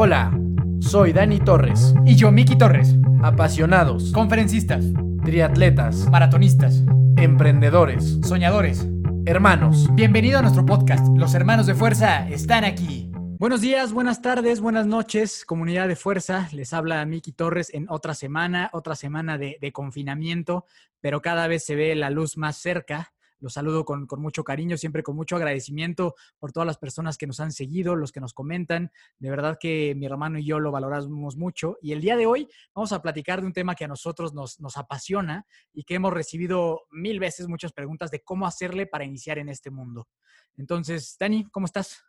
Hola, soy Dani Torres. Y yo, Miki Torres. Apasionados, Conferencistas, triatletas, maratonistas, emprendedores, soñadores. hermanos. Bienvenido a nuestro podcast. Los hermanos de fuerza están aquí. Buenos días, buenas tardes, buenas noches, comunidad de fuerza. Les habla Miki Torres en otra semana, otra semana de, de confinamiento, pero cada vez se ve la luz más cerca. Los saludo con, con mucho cariño, siempre con mucho agradecimiento por todas las personas que nos han seguido, los que nos comentan. De verdad que mi hermano y yo lo valoramos mucho. Y el día de hoy vamos a platicar de un tema que a nosotros nos, nos apasiona y que hemos recibido mil veces muchas preguntas de cómo hacerle para iniciar en este mundo. Entonces, Dani, ¿cómo estás?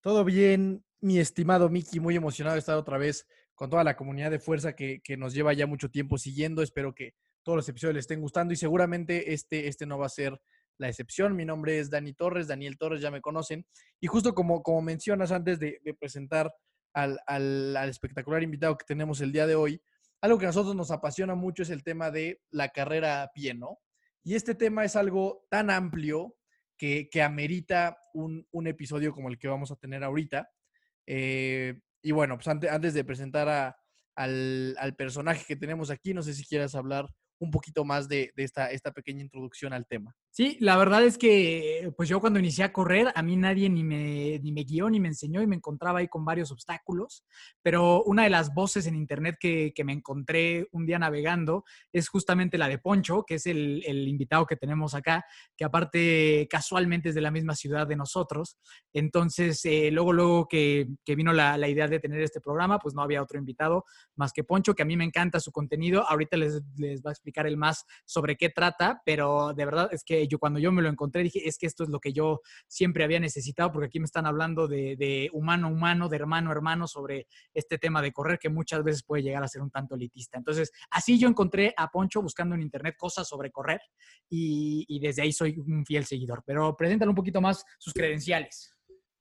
Todo bien, mi estimado Miki, muy emocionado de estar otra vez con toda la comunidad de fuerza que, que nos lleva ya mucho tiempo siguiendo. Espero que todos los episodios les estén gustando y seguramente este, este no va a ser la excepción. Mi nombre es Dani Torres, Daniel Torres, ya me conocen. Y justo como, como mencionas antes de, presentar al, al, espectacular invitado que tenemos el día de hoy, algo que a nosotros nos apasiona mucho es el tema de la carrera a pie, ¿no? Y este tema es algo tan amplio que, que amerita un, un, episodio como el que vamos a tener ahorita. Eh, y bueno, pues antes, antes de presentar al, al, personaje que tenemos aquí, no sé si quieras hablar un poquito más de, de esta, esta, pequeña introducción al tema. Sí, la verdad es que pues yo cuando inicié a correr, a mí nadie ni me, ni me guió ni me enseñó y me encontraba ahí con varios obstáculos, pero una de las voces en internet que, que me encontré un día navegando es justamente la de Poncho, que es el, el, invitado que tenemos acá, que aparte casualmente es de la misma ciudad de nosotros. Entonces, eh, luego, luego que, que vino la, la, idea de tener este programa, pues no había otro invitado más que Poncho, que a mí me encanta su contenido. Ahorita les, les va a explicar el más sobre qué trata, pero de verdad es que yo cuando yo me lo encontré dije, es que esto es lo que yo siempre había necesitado, porque aquí me están hablando de, humano a humano, de hermano a hermano, sobre este tema de correr que muchas veces puede llegar a ser un tanto elitista. Entonces, así yo encontré a Poncho buscando en internet cosas sobre correr y, y desde ahí soy un fiel seguidor. Pero preséntale un poquito más sus credenciales.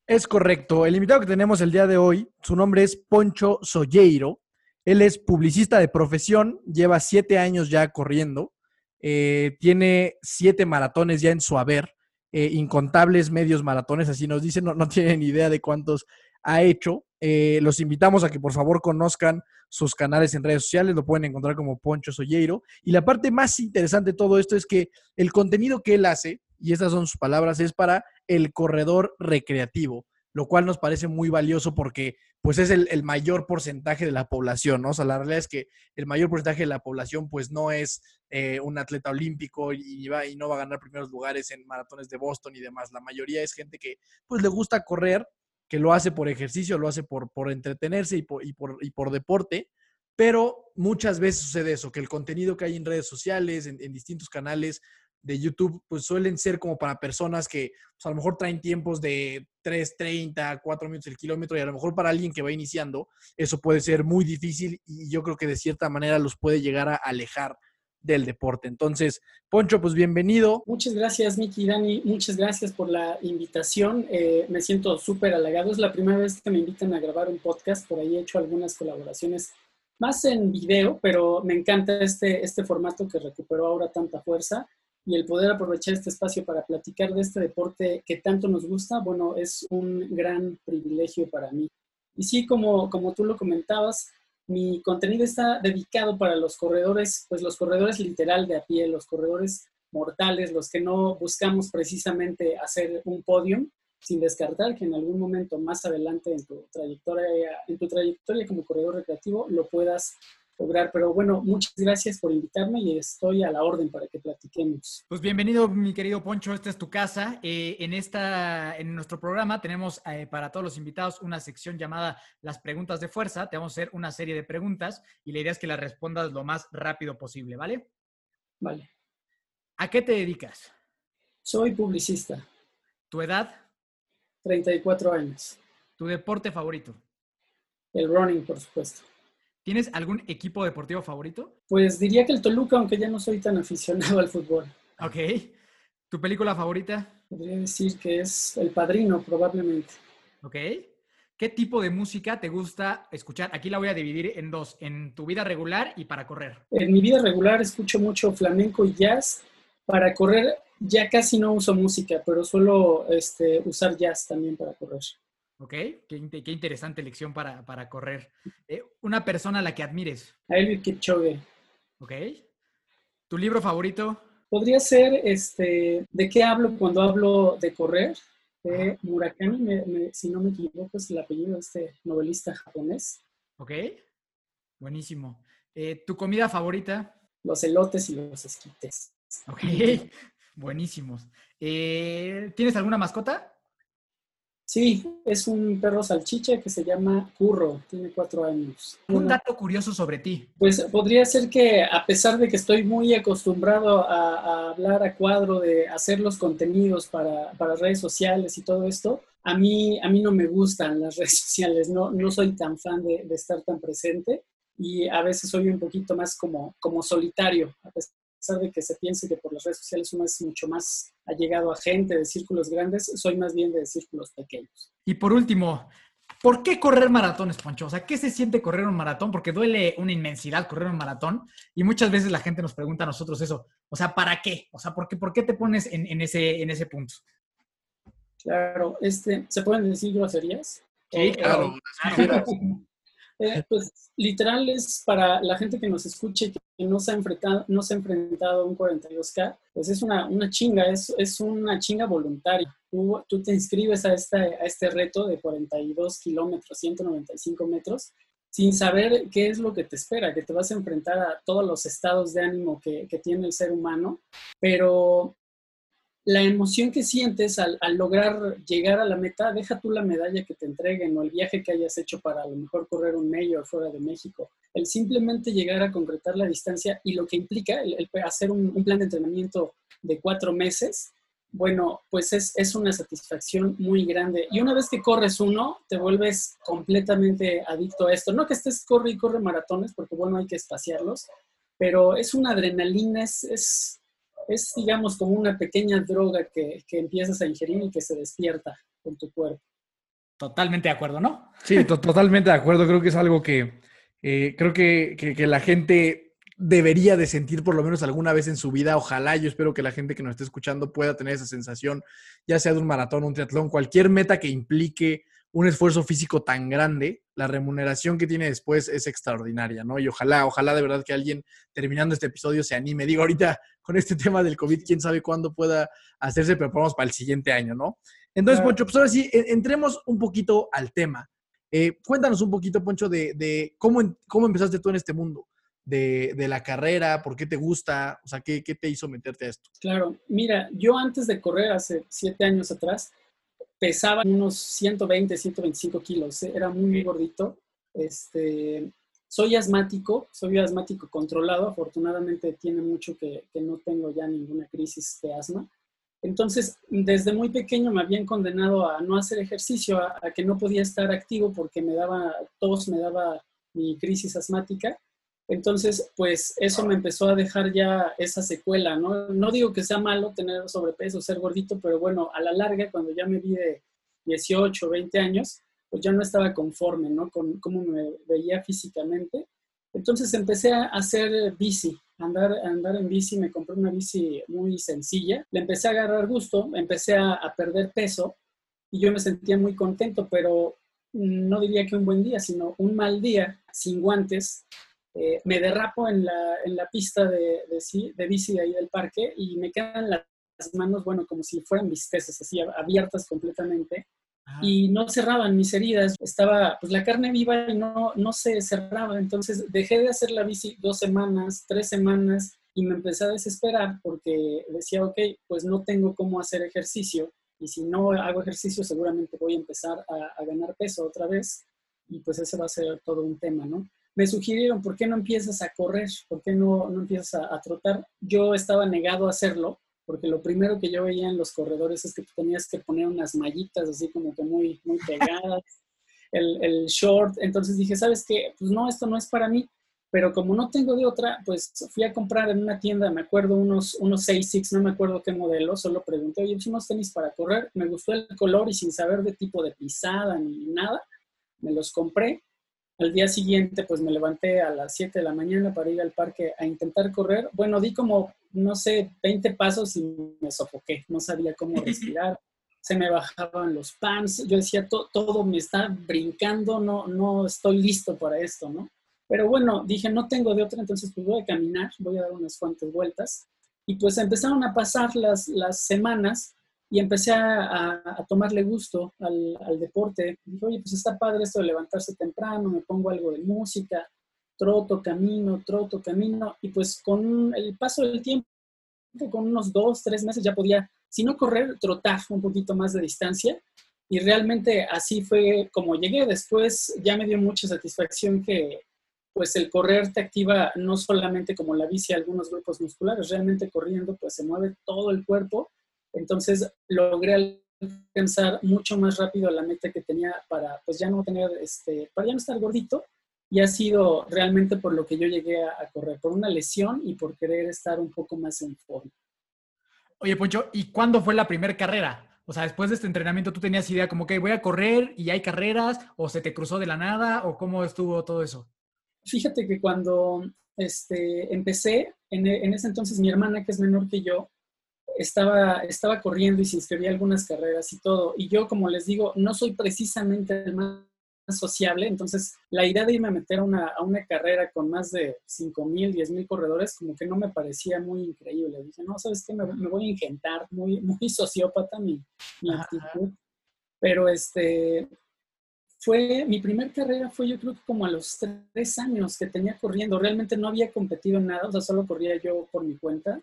Es correcto. El invitado que tenemos el día de hoy, su nombre es Poncho Solleiro. Él es publicista de profesión, lleva siete años ya corriendo, eh, tiene siete maratones ya en su haber, eh, incontables medios maratones, así nos dicen, no, no tienen idea de cuántos ha hecho. Eh, los invitamos a que por favor conozcan sus canales en redes sociales, lo pueden encontrar como Poncho Solleiro. Y la parte más interesante de todo esto es que el contenido que él hace, y estas son sus palabras, es para el corredor recreativo lo cual nos parece muy valioso porque pues es el, el, mayor porcentaje de la población, ¿no? O sea, la realidad es que el mayor porcentaje de la población pues no es eh, un atleta olímpico y, va, y no va a ganar primeros lugares en maratones de Boston y demás. La mayoría es gente que pues le gusta correr, que lo hace por ejercicio, lo hace por, por entretenerse y por, y, por, y por deporte, pero muchas veces sucede eso, que el contenido que hay en redes sociales, en distintos canales, de YouTube, pues suelen ser como para personas que pues, a lo mejor traen tiempos de 3.30, 4 minutos el kilómetro y a lo mejor para alguien que va iniciando eso puede ser muy difícil y yo creo que de cierta manera los puede llegar a alejar del deporte. Entonces, Poncho, pues bienvenido. Muchas gracias, Miki y Dani. Muchas gracias por la invitación. Eh, me siento súper halagado. Es la primera vez que me invitan a grabar un podcast. Por ahí he hecho algunas colaboraciones más en video, pero me encanta este, este formato que recuperó ahora tanta fuerza y el poder aprovechar este espacio para platicar de este deporte que tanto nos gusta, bueno, es un gran privilegio para mí. Y sí, como, como tú lo comentabas, mi contenido está dedicado para los corredores, pues los corredores literal de a pie, los corredores mortales, los que no buscamos precisamente hacer un podium, sin descartar que en algún momento más adelante en tu trayectoria, en tu trayectoria como corredor recreativo lo puedas lograr. Pero bueno, muchas gracias por invitarme y estoy a la orden para que platiquemos. Pues bienvenido, mi querido Poncho, esta es tu casa. Eh, en, esta, en nuestro programa tenemos eh, para todos los invitados una sección llamada Las preguntas de fuerza. Te vamos a hacer una serie de preguntas y la idea es que las respondas lo más rápido posible, ¿vale? Vale. ¿A qué te dedicas? Soy publicista. ¿Tu edad? 34 años. ¿Tu deporte favorito? El running, por supuesto. ¿Tienes algún equipo deportivo favorito? Pues diría que el Toluca, aunque ya no soy tan aficionado al fútbol. Ok. ¿Tu película favorita? Podría decir que es El Padrino, probablemente. Ok. ¿Qué tipo de música te gusta escuchar? Aquí la voy a dividir en dos, en tu vida regular y para correr. En mi vida regular escucho mucho flamenco y jazz. Para correr ya casi no uso música, pero suelo este, usar jazz también para correr. Ok, qué, qué interesante lección para, para correr. Eh, una persona a la que admires. A Eliud Kipchoge. Ok. ¿Tu libro favorito? Podría ser, este, ¿de qué hablo cuando hablo de correr? De Murakami, si no me equivoco, es el apellido de este novelista japonés. Ok, buenísimo. Eh, ¿Tu comida favorita? Los elotes y los esquites. Ok, buenísimos. Eh, ¿Tienes alguna mascota? Sí, es un perro salchicha que se llama Curro, tiene cuatro años. Un dato curioso sobre ti. Pues podría ser que a pesar de que estoy muy acostumbrado a, hablar a cuadro, de hacer los contenidos para, redes sociales y todo esto, a mí, a mí no me gustan las redes sociales, no, no soy tan fan de, de estar tan presente y a veces soy un poquito más como, como solitario, a pesar de que se piense que por las redes sociales uno es mucho más allegado a gente de círculos grandes, soy más bien de círculos pequeños. Y por último, ¿por qué correr maratones, Poncho? O sea, ¿qué se siente correr un maratón? Porque duele una inmensidad correr un maratón y muchas veces la gente nos pregunta a nosotros eso. O sea, ¿para qué? O sea, ¿por qué, por qué te pones en, ese, en ese punto? Claro, este, ¿se pueden decir groserías? Sí, claro. Eh, pues literal es para la gente que nos escuche que no se ha enfrentado, no se ha enfrentado a un 42K, pues es una, una chinga, es, es una chinga voluntaria. Tú, tú te inscribes a, esta, a este reto de 42 kilómetros, 195 metros, sin saber qué es lo que te espera, que te vas a enfrentar a todos los estados de ánimo que, que tiene el ser humano, pero la emoción que sientes al, lograr llegar a la meta, deja tú la medalla que te entreguen o el viaje que hayas hecho para a lo mejor correr un mayor fuera de México. El simplemente llegar a concretar la distancia y lo que implica el, hacer un, plan de entrenamiento de cuatro meses, bueno, pues es, es, una satisfacción muy grande. Y una vez que corres uno, te vuelves completamente adicto a esto. No que estés corre y corre maratones, porque bueno, hay que espaciarlos, pero es una adrenalina, es, es es, digamos, como una pequeña droga que, que empiezas a ingerir y que se despierta con tu cuerpo. Totalmente de acuerdo, ¿no? Sí, totalmente de acuerdo. Creo que es algo que eh, creo que, que, la gente debería de sentir por lo menos alguna vez en su vida. Ojalá yo espero que la gente que nos esté escuchando pueda tener esa sensación, ya sea de un maratón, un triatlón, cualquier meta que implique un esfuerzo físico tan grande, la remuneración que tiene después es extraordinaria, ¿no? Y ojalá, ojalá de verdad que alguien terminando este episodio se anime. Digo, ahorita con este tema del COVID, quién sabe cuándo pueda hacerse, pero vamos para el siguiente año, ¿no? Entonces, Poncho, pues ahora sí, entremos un poquito al tema. Eh, cuéntanos un poquito, Poncho, de, cómo, cómo empezaste tú en este mundo, de, la carrera, por qué te gusta, o sea, ¿qué, ¿qué te hizo meterte a esto? Claro, mira, yo antes de correr, hace siete años atrás, pesaba unos 120, 125 kilos, ¿eh? era muy, gordito. Este, soy asmático, soy asmático controlado, afortunadamente tiene mucho que, no tengo ya ninguna crisis de asma. Entonces, desde muy pequeño me habían condenado a no hacer ejercicio, a, a, que no podía estar activo porque me daba tos, me daba mi crisis asmática. Entonces, pues eso me empezó a dejar ya esa secuela, ¿no? No digo que sea malo tener sobrepeso, ser gordito, pero bueno, a la larga, cuando ya me vi de 18, 20 años, pues ya no estaba conforme, ¿no? Con cómo me veía físicamente. Entonces empecé a hacer bici, andar, andar en bici, me compré una bici muy sencilla, le empecé a agarrar gusto, empecé a perder peso y yo me sentía muy contento, pero no diría que un buen día, sino un mal día, sin guantes, eh, me derrapo en la, en la pista de, de, de, bici de ahí del parque y me quedan las manos, bueno, como si fueran visteces, así abiertas completamente. Y no cerraban mis heridas, estaba pues la carne viva y no, no se cerraba. Entonces dejé de hacer la bici dos semanas, tres semanas y me empecé a desesperar porque decía, ok, pues no tengo cómo hacer ejercicio y si no hago ejercicio seguramente voy a empezar a, a ganar peso otra vez y pues ese va a ser todo un tema, ¿no? Me sugirieron, ¿por qué no empiezas a correr? ¿Por qué no, no empiezas a, trotar? Yo estaba negado a hacerlo, porque lo primero que yo veía en los corredores es que tenías que poner unas mallitas así como que muy, muy pegadas, el, el, short. Entonces dije, ¿sabes qué? Pues no, esto no es para mí. Pero como no tengo de otra, pues fui a comprar en una tienda, me acuerdo, unos, unos 6 no me acuerdo qué modelo, solo pregunté, oye, unos tenis para correr, me gustó el color y sin saber de tipo de pisada ni nada, me los compré al día siguiente, pues me levanté a las 7 de la mañana para ir al parque a intentar correr. Bueno, di como, no sé, 20 pasos y me sofoqué. No sabía cómo respirar. se me bajaban los pants, yo decía, todo me está brincando, no, no estoy listo para esto, ¿no? Pero bueno, dije, no tengo de otra, entonces pues voy a caminar, voy a dar unas cuantas vueltas. Y pues empezaron a pasar las, las semanas y empecé a, a, tomarle gusto al, al, deporte. Dije, oye, pues está padre esto de levantarse temprano, me pongo algo de música, troto, camino, troto, camino. Y pues con el paso del tiempo, con unos dos, tres meses ya podía, si no correr, trotar un poquito más de distancia. Y realmente así fue como llegué. Después ya me dio mucha satisfacción que pues el correr te activa no solamente como la bici algunos grupos musculares, realmente corriendo pues se mueve todo el cuerpo. Entonces logré alcanzar mucho más rápido la meta que tenía para pues ya no tener, este, para ya no estar gordito. Y ha sido realmente por lo que yo llegué a, a correr, por una lesión y por querer estar un poco más en forma. Oye, Poncho, ¿y cuándo fue la primera carrera? O sea, después de este entrenamiento, ¿tú tenías idea como que voy a correr y hay carreras? ¿O se te cruzó de la nada? ¿O cómo estuvo todo eso? Fíjate que cuando este, empecé, en, en, ese entonces mi hermana, que es menor que yo, estaba, estaba corriendo y se inscribía a algunas carreras y todo. Y yo, como les digo, no soy precisamente el más sociable, entonces la idea de irme a meter a una, a una carrera con más de 5 mil, 10 mil corredores, como que no me parecía muy increíble. Dije, no, ¿sabes qué? Me, me voy a ingentar, muy, muy sociópata mi, mi actitud. Pero este, fue, mi primer carrera fue yo creo que como a los tres años que tenía corriendo. Realmente no había competido en nada, o sea, solo corría yo por mi cuenta.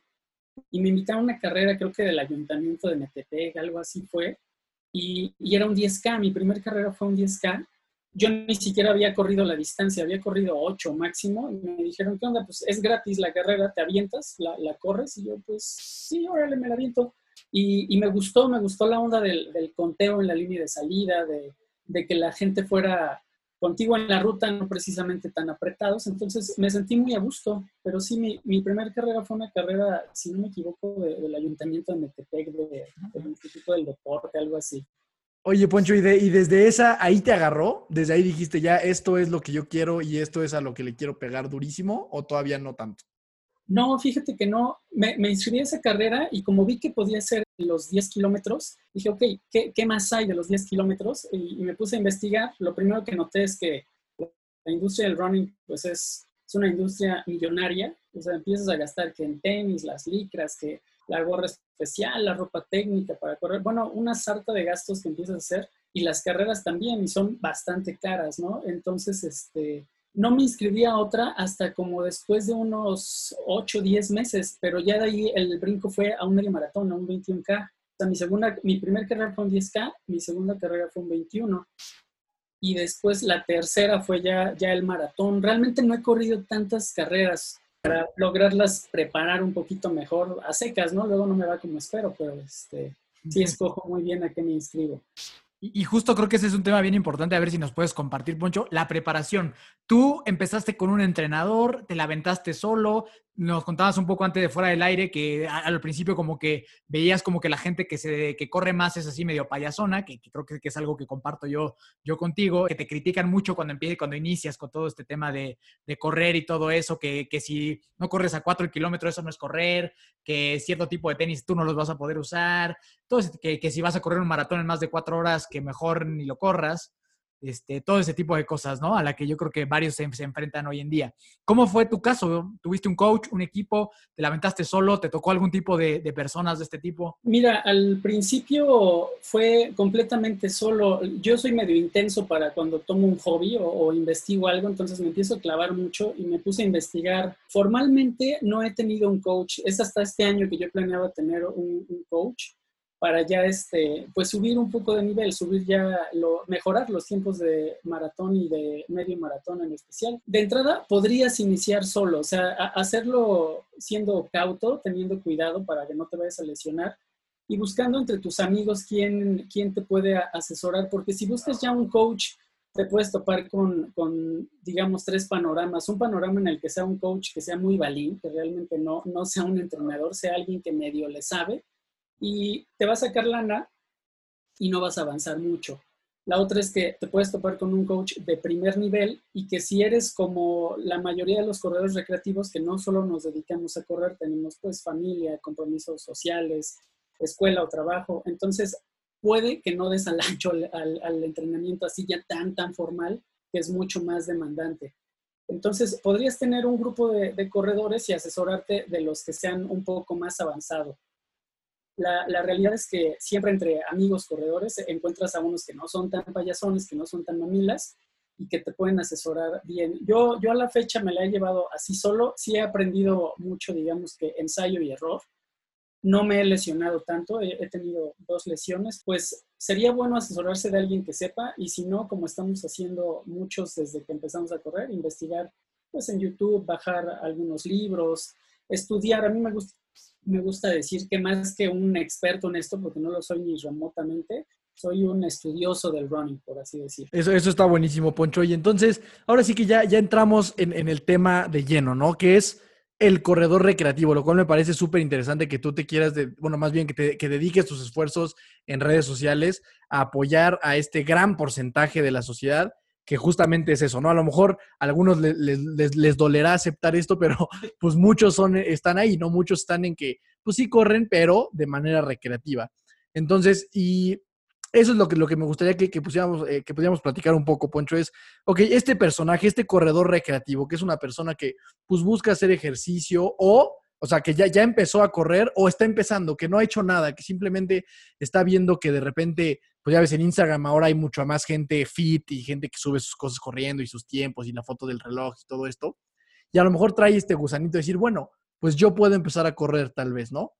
Y me invitaron a una carrera, creo que del ayuntamiento de Metepec, algo así fue. Y, y, era un 10K, mi primer carrera fue un 10K. Yo ni siquiera había corrido la distancia, había corrido 8 máximo. Y me dijeron, ¿qué onda? Pues es gratis la carrera, te avientas, la, la corres. Y yo, pues sí, órale, me la aviento. Y, y me gustó, me gustó la onda del, del conteo en la línea de salida, de, de que la gente fuera contigo en la ruta, no precisamente tan apretados. Entonces me sentí muy a gusto, pero sí, mi, mi primera carrera fue una carrera, si no me equivoco, de, del Ayuntamiento de Metepec, de, del Instituto del Deporte, algo así. Oye, Poncho, ¿y, de, ¿y, desde esa, ahí te agarró? ¿Desde ahí dijiste ya, esto es lo que yo quiero y esto es a lo que le quiero pegar durísimo o todavía no tanto? No, fíjate que no. Me, inscribí a esa carrera y como vi que podía ser los 10 kilómetros, dije, ok, ¿qué, ¿qué, más hay de los 10 kilómetros? Y, y, me puse a investigar. Lo primero que noté es que la industria del running, pues es, es una industria millonaria. O sea, empiezas a gastar que en tenis, las licras, que la gorra especial, la ropa técnica para correr. Bueno, una sarta de gastos que empiezas a hacer y las carreras también y son bastante caras, ¿no? Entonces, este, no me inscribí a otra hasta como después de unos 8 o 10 meses, pero ya de ahí el brinco fue a un medio maratón, a un 21K. O sea, mi, segunda, mi primer carrera fue un 10K, mi segunda carrera fue un 21. Y después la tercera fue ya, ya el maratón. Realmente no he corrido tantas carreras para lograrlas preparar un poquito mejor a secas, ¿no? Luego no me va como espero, pero este, sí escojo muy bien a qué me inscribo. Y justo creo que ese es un tema bien importante, a ver si nos puedes compartir, Poncho, la preparación. Tú empezaste con un entrenador, te la aventaste solo, nos contabas un poco antes de fuera del aire que al principio como que veías como que la gente que, se, que corre más es así medio payasona, que, que creo que, es algo que comparto yo, yo contigo, que te critican mucho cuando empiezas, cuando inicias con todo este tema de, de correr y todo eso, que, que, si no corres a cuatro kilómetros eso no es correr, que cierto tipo de tenis tú no los vas a poder usar, todo que, que si vas a correr un maratón en más de cuatro horas que mejor ni lo corras. Este, todo ese tipo de cosas, ¿no? A la que yo creo que varios se, enfrentan hoy en día. ¿Cómo fue tu caso? ¿Tuviste un coach, un equipo? ¿Te lamentaste solo? ¿Te tocó algún tipo de, personas de este tipo? Mira, al principio fue completamente solo. Yo soy medio intenso para cuando tomo un hobby o, investigo algo, entonces me empiezo a clavar mucho y me puse a investigar. Formalmente no he tenido un coach. Es hasta este año que yo planeaba tener un coach para ya este, pues subir un poco de nivel, subir ya, lo, mejorar los tiempos de maratón y de medio maratón en especial. De entrada, podrías iniciar solo, o sea, hacerlo siendo cauto, teniendo cuidado para que no te vayas a lesionar y buscando entre tus amigos quién, quién te puede asesorar, porque si buscas ya un coach, te puedes topar con, con, digamos, tres panoramas. Un panorama en el que sea un coach que sea muy balín, que realmente no, no sea un entrenador, sea alguien que medio le sabe, y te va a sacar lana y no vas a avanzar mucho. La otra es que te puedes topar con un coach de primer nivel y que si eres como la mayoría de los corredores recreativos, que no solo nos dedicamos a correr, tenemos pues familia, compromisos sociales, escuela o trabajo. Entonces, puede que no des al ancho al, entrenamiento así ya tan, tan formal, que es mucho más demandante. Entonces, podrías tener un grupo de, corredores y asesorarte de los que sean un poco más avanzados. La, la, realidad es que siempre entre amigos corredores encuentras a unos que no son tan payasones, que no son tan mamilas y que te pueden asesorar bien. Yo, yo a la fecha me la he llevado así solo, sí he aprendido mucho, digamos que ensayo y error. No me he lesionado tanto, he, tenido dos lesiones, pues sería bueno asesorarse de alguien que sepa y si no, como estamos haciendo muchos desde que empezamos a correr, investigar pues en YouTube, bajar algunos libros, estudiar. A mí me gusta, me gusta decir que más que un experto en esto, porque no lo soy ni remotamente, soy un estudioso del running, por así decir. Eso, eso está buenísimo, Poncho. Y entonces, ahora sí que ya, ya entramos en, el tema de lleno, ¿no? Que es el corredor recreativo, lo cual me parece súper interesante que tú te quieras, de, bueno, más bien que, te, que dediques tus esfuerzos en redes sociales a apoyar a este gran porcentaje de la sociedad que justamente es eso, ¿no? A lo mejor a algunos les, les, dolerá aceptar esto, pero pues muchos son, están ahí, ¿no? Muchos están en que, pues sí corren, pero de manera recreativa. Entonces, y eso es lo que, lo que me gustaría que, que pusiéramos, eh, que pudiéramos platicar un poco, Poncho, es, ok, este personaje, este corredor recreativo, que es una persona que pues busca hacer ejercicio o, o sea, que ya, ya empezó a correr o está empezando, que no ha hecho nada, que simplemente está viendo que de repente, pues ya ves, en Instagram ahora hay mucha más gente fit y gente que sube sus cosas corriendo y sus tiempos y la foto del reloj y todo esto. Y a lo mejor trae este gusanito de decir, bueno, pues yo puedo empezar a correr tal vez, ¿no?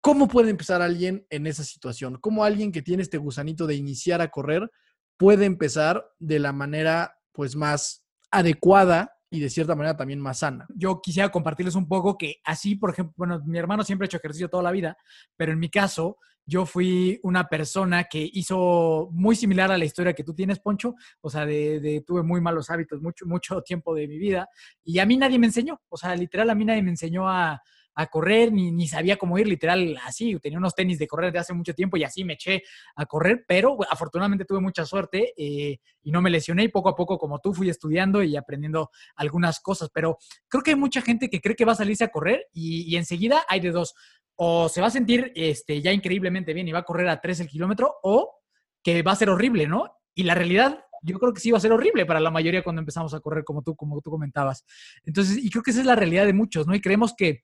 ¿Cómo puede empezar alguien en esa situación? ¿Cómo alguien que tiene este gusanito de iniciar a correr puede empezar de la manera pues más adecuada y de cierta manera también más sana. Yo quisiera compartirles un poco que así, por ejemplo, bueno, mi hermano siempre ha hecho ejercicio toda la vida, pero en mi caso, yo fui una persona que hizo muy similar a la historia que tú tienes, Poncho, o sea, de, tuve muy malos hábitos mucho, mucho tiempo de mi vida y a mí nadie me enseñó, o sea, literal a mí nadie me enseñó a, a correr, ni, ni, sabía cómo ir, literal, así, tenía unos tenis de correr de hace mucho tiempo y así me eché a correr, pero afortunadamente tuve mucha suerte eh, y no me lesioné y poco a poco, como tú, fui estudiando y aprendiendo algunas cosas, pero creo que hay mucha gente que cree que va a salirse a correr y, enseguida hay de dos, o se va a sentir este, ya increíblemente bien y va a correr a 3 el kilómetro, o que va a ser horrible, ¿no? Y la realidad yo creo que sí va a ser horrible para la mayoría cuando empezamos a correr, como tú, como tú comentabas. Entonces, y creo que esa es la realidad de muchos, ¿no? Y creemos que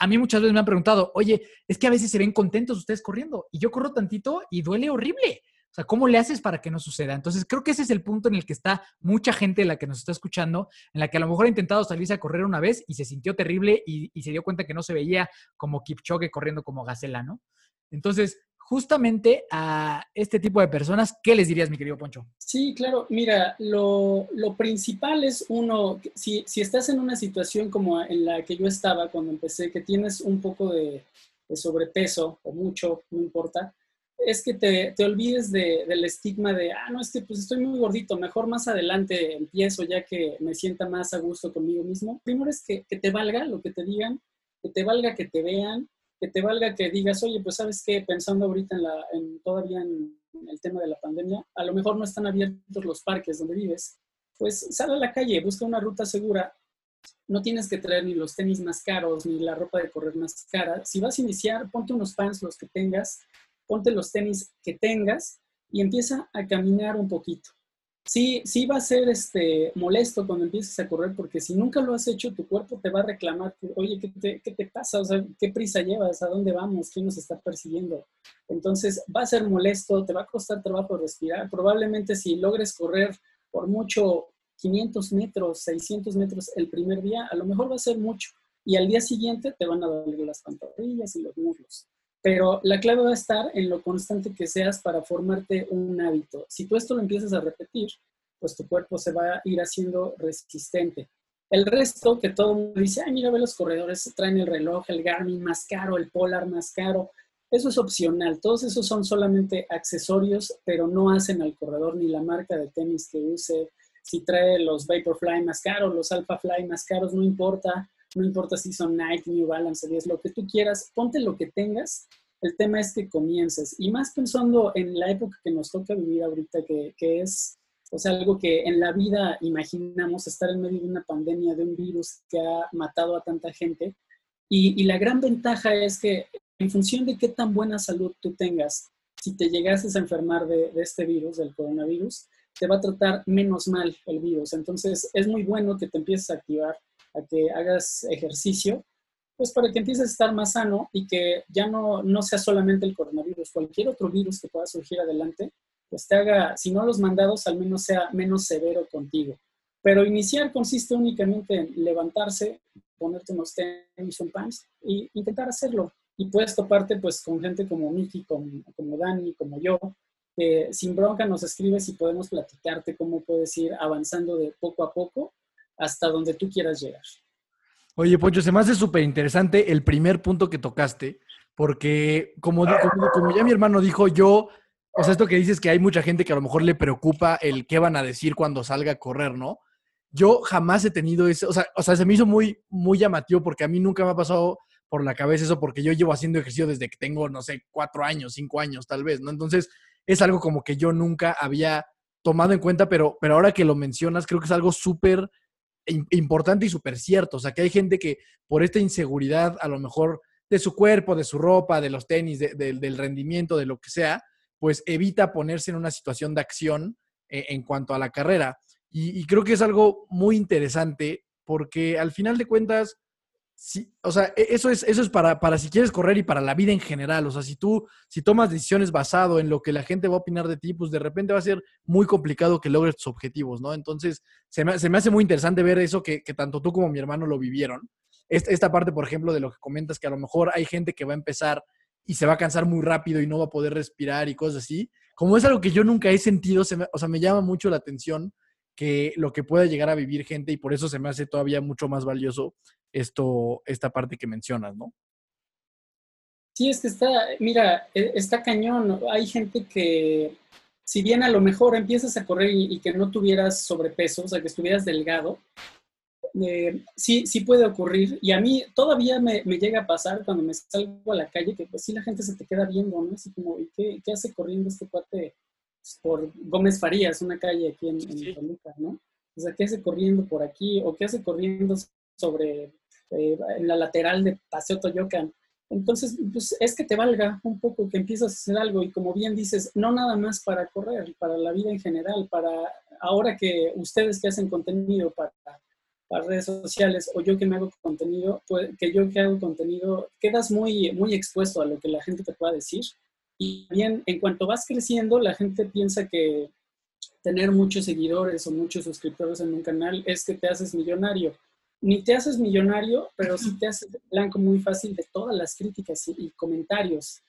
a mí muchas veces me han preguntado, oye, es que a veces se ven contentos ustedes corriendo y yo corro tantito y duele horrible. O sea, ¿cómo le haces para que no suceda? Entonces, creo que ese es el punto en el que está mucha gente, la que nos está escuchando, en la que a lo mejor ha intentado salirse a correr una vez y se sintió terrible y, se dio cuenta que no se veía como Kipchoge corriendo como Gacela, ¿no? Entonces, justamente a este tipo de personas, ¿qué les dirías, mi querido Poncho? Sí, claro. Mira, lo, principal es uno, si, si, estás en una situación como en la que yo estaba cuando empecé, que tienes un poco de, sobrepeso o mucho, no importa, es que te, te olvides del estigma de, ah, no, es pues estoy muy gordito, mejor más adelante empiezo ya que me sienta más a gusto conmigo mismo. Primero es que, que te valga lo que te digan, que te valga que te vean, que te valga que digas, oye, pues sabes qué, pensando ahorita en, la, en todavía en, el tema de la pandemia, a lo mejor no están abiertos los parques donde vives, pues sal a la calle, busca una ruta segura. No tienes que traer ni los tenis más caros, ni la ropa de correr más cara. Si vas a iniciar, ponte unos pants los que tengas, ponte los tenis que tengas y empieza a caminar un poquito sí, sí va a ser este, molesto cuando empieces a correr, porque si nunca lo has hecho, tu cuerpo te va a reclamar, oye, ¿qué te, pasa? O sea, ¿qué prisa llevas? ¿A dónde vamos? ¿Quién nos está persiguiendo? Entonces, va a ser molesto, te va a costar trabajo respirar. Probablemente si logres correr por mucho 500 metros, 600 metros el primer día, a lo mejor va a ser mucho. Y al día siguiente te van a doler las pantorrillas y los muslos. Pero la clave va a estar en lo constante que seas para formarte un hábito. Si tú esto lo empiezas a repetir, pues tu cuerpo se va a ir haciendo resistente. El resto, que todo el mundo dice, ay, mira, ve los corredores, traen el reloj, el Garmin más caro, el Polar más caro. Eso es opcional. Todos esos son solamente accesorios, pero no hacen al corredor ni la marca de tenis que use. Si trae los Vaporfly más caros, los Alphafly más caros, no importa no importa si son Nike, New Balance, es lo que tú quieras, ponte lo que tengas. El tema es que comiences. Y más pensando en la época que nos toca vivir ahorita, que, es o sea, algo que en la vida imaginamos estar en medio de una pandemia, de un virus que ha matado a tanta gente. Y, y, la gran ventaja es que en función de qué tan buena salud tú tengas, si te llegases a enfermar de, de este virus, del coronavirus, te va a tratar menos mal el virus. Entonces, es muy bueno que te empieces a activar, a que hagas ejercicio, pues para que empieces a estar más sano y que ya no, no sea solamente el coronavirus, cualquier otro virus que pueda surgir adelante, pues te haga, si no los mandados, al menos sea menos severo contigo. Pero iniciar consiste únicamente en levantarse, ponerte unos tenis, un pants e intentar hacerlo. Y puedes toparte pues con gente como Miki, como, como Dani, como yo, que sin bronca nos escribes y podemos platicarte cómo puedes ir avanzando de poco a poco hasta donde tú quieras llegar. Oye, Poncho, se me hace súper interesante el primer punto que tocaste, porque como, como, como, ya mi hermano dijo, yo, o sea, esto que dices que hay mucha gente que a lo mejor le preocupa el qué van a decir cuando salga a correr, ¿no? Yo jamás he tenido ese, o sea, o sea, se me hizo muy, muy llamativo porque a mí nunca me ha pasado por la cabeza eso porque yo llevo haciendo ejercicio desde que tengo, no sé, cuatro años, cinco años tal vez, ¿no? Entonces, es algo como que yo nunca había tomado en cuenta, pero, pero ahora que lo mencionas, creo que es algo súper importante y súper cierto. O sea, que hay gente que por esta inseguridad, a lo mejor de su cuerpo, de su ropa, de los tenis, del rendimiento, de lo que sea, pues evita ponerse en una situación de acción eh, en cuanto a la carrera. Y, creo que es algo muy interesante porque al final de cuentas, sí, o sea, e, eso es, eso es para, para si quieres correr y para la vida en general. O sea, si tú, si tomas decisiones basado en lo que la gente va a opinar de ti, pues de repente va a ser muy complicado que logres tus objetivos, ¿no? Entonces, se me, se me hace muy interesante ver eso que, que, tanto tú como mi hermano lo vivieron. Esta, esta parte, por ejemplo, de lo que comentas, que a lo mejor hay gente que va a empezar y se va a cansar muy rápido y no va a poder respirar y cosas así. Como es algo que yo nunca he sentido, se me, o sea, me llama mucho la atención que lo que pueda llegar a vivir gente y por eso se me hace todavía mucho más valioso esto, esta parte que mencionas, ¿no? Sí, es que está, mira, e, está cañón. Hay gente que, si bien a lo mejor empiezas a correr y, y que no tuvieras sobrepeso, o sea, que estuvieras delgado, eh, sí, sí puede ocurrir. Y a mí todavía me, me, llega a pasar cuando me salgo a la calle, que pues sí la gente se te queda viendo, ¿no? Así como, ¿qué, qué hace corriendo este cuate? por Gómez Farías, una calle aquí en, en Toluca, ¿no? O sea, ¿qué hace corriendo por aquí? ¿O qué hace corriendo sobre eh, en la lateral de Paseo Toyocan? Entonces, pues es que te valga un poco que empiezas a hacer algo y como bien dices, no nada más para correr, para la vida en general, para ahora que ustedes que hacen contenido para, para redes sociales o yo que me hago contenido, pues, que yo que hago contenido, quedas muy, muy expuesto a lo que la gente te pueda decir y bien, en cuanto vas creciendo, la gente piensa que tener muchos seguidores o muchos suscriptores en un canal es que te haces millonario. Ni te haces millonario, pero sí te haces blanco muy fácil de todas las críticas y, comentarios.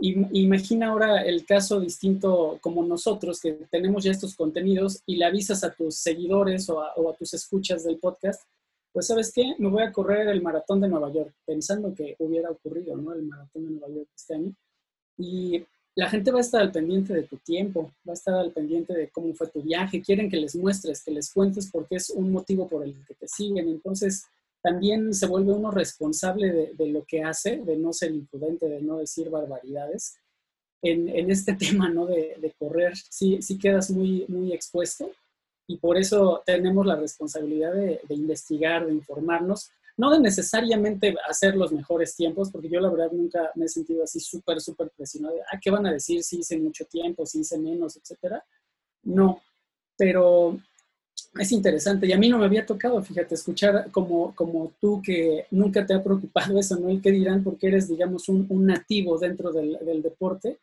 Y, imagina ahora el caso distinto como nosotros, que tenemos ya estos contenidos y le avisas a tus seguidores o a, o a tus escuchas del podcast, pues sabes qué, me voy a correr el maratón de Nueva York, pensando que hubiera ocurrido, ¿no? El maratón de Nueva York este año. Y la gente va a estar al pendiente de tu tiempo, va a estar al pendiente de cómo fue tu viaje, quieren que les muestres, que les cuentes porque es un motivo por el que te siguen. Entonces, también se vuelve uno responsable de, lo que hace, de no ser imprudente, de no decir barbaridades. En, este tema, ¿no? De, correr, sí, sí quedas muy, muy expuesto y por eso tenemos la responsabilidad de investigar, de informarnos, no de necesariamente hacer los mejores tiempos, porque yo la verdad nunca me he sentido así súper, súper presionado. Ah, ¿qué van a decir si hice mucho tiempo, si hice menos, etcétera? No, pero es interesante y a mí no me había tocado, fíjate, escuchar como, como tú que nunca te ha preocupado eso, ¿no? Y qué dirán porque eres, digamos, un, nativo dentro del, del, deporte,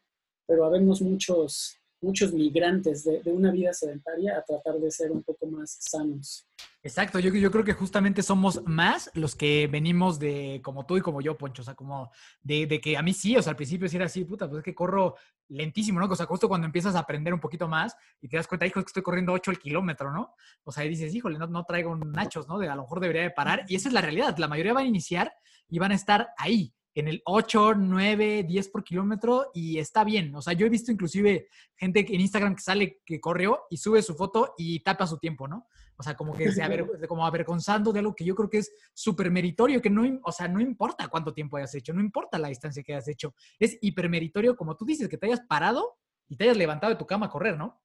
pero habemos muchos, muchos migrantes de, una vida sedentaria a tratar de ser un poco más sanos. Exacto, yo, yo creo que justamente somos más los que venimos de como tú y como yo, Poncho, o sea, como de, de que a mí sí, o sea, al principio sí era así, puta, pues es que corro lentísimo, ¿no? O sea, justo cuando empiezas a aprender un poquito más y te das cuenta, hijo, que estoy corriendo 8 el kilómetro, ¿no? O sea, y dices, híjole, no, no traigo nachos, ¿no? De a lo mejor debería de parar. Y esa es la realidad, la mayoría van a iniciar y van a estar ahí en el 8, 9, 10 por kilómetro y está bien. O sea, yo he visto inclusive gente en Instagram que sale, que corrió y sube su foto y tapa su tiempo, ¿no? O sea, como que se aver, como avergonzando de algo que yo creo que es súper meritorio, que no, o sea, no importa cuánto tiempo hayas hecho, no importa la distancia que hayas hecho. Es hipermeritorio, como tú dices, que te hayas parado y te hayas levantado de tu cama a correr, ¿no?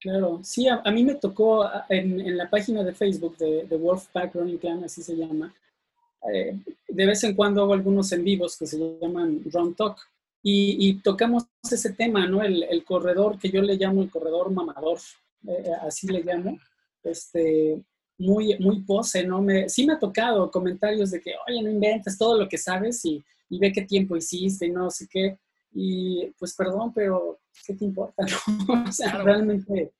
Claro, sí, a, a mí me tocó en, en, la página de Facebook de, de Wolfpack Running Clan, así se llama, eh, de vez en cuando hago algunos en vivos que se llaman Run Talk. y, tocamos ese tema, ¿no? El, el, corredor que yo le llamo el corredor mamador, eh, eh, así le llamo, este, muy, muy pose, ¿no? Me, sí me ha tocado comentarios de que, oye, no inventes todo lo que sabes y, y ve qué tiempo hiciste y no sé qué. Y pues perdón, pero ¿qué te importa? No? o sea, realmente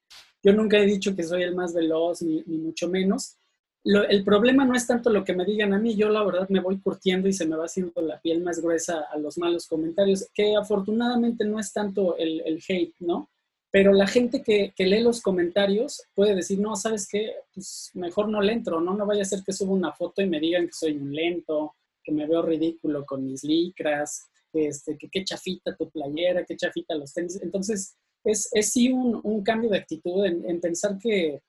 yo nunca he dicho que soy el más veloz, ni, ni mucho menos. El problema no es tanto lo que me digan a mí, yo la verdad me voy curtiendo y se me va haciendo la piel más gruesa a los malos comentarios, que afortunadamente no es tanto el, el hate, ¿no? Pero la gente que, que, lee los comentarios puede decir, no, ¿sabes qué? Pues mejor no le entro, ¿no? No vaya a ser que suba una foto y me digan que soy un lento, que me veo ridículo con mis licras, este, que qué chafita tu playera, qué chafita los tenis. Entonces, es, es sí un, un, cambio de actitud en, pensar que,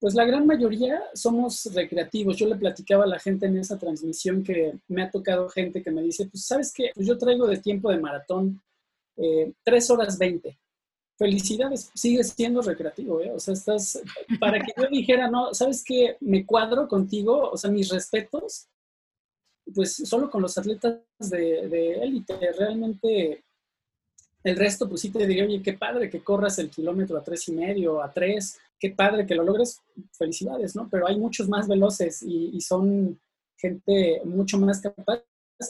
pues la gran mayoría somos recreativos. Yo le platicaba a la gente en esa transmisión que me ha tocado gente que me dice, pues sabes qué, pues yo traigo de tiempo de maratón eh, 3 horas 20. Felicidades, sigues siendo recreativo, ¿eh? O sea, estás, para que yo dijera, no, ¿sabes qué? Me cuadro contigo, o sea, mis respetos, pues solo con los atletas de élite, realmente el resto, pues sí te diría, oye, qué padre que corras el kilómetro a tres y medio, a tres, qué padre que lo logres, felicidades, ¿no? Pero hay muchos más veloces y, son gente mucho más capaz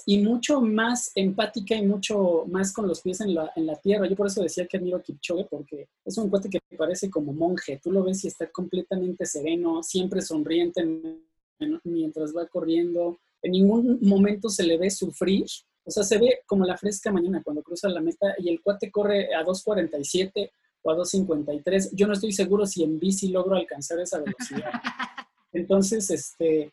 y mucho más empática y mucho más con los pies en la, en la tierra. Yo por eso decía que admiro a Kipchoge, porque es un cuate que parece como monje. Tú lo ves y está completamente sereno, siempre sonriente mientras va corriendo. En ningún momento se le ve sufrir o sea, se ve como la fresca mañana cuando cruza la meta y el cuate corre a 2.47 o a 2.53. Yo no estoy seguro si en bici logro alcanzar esa velocidad. Entonces, este,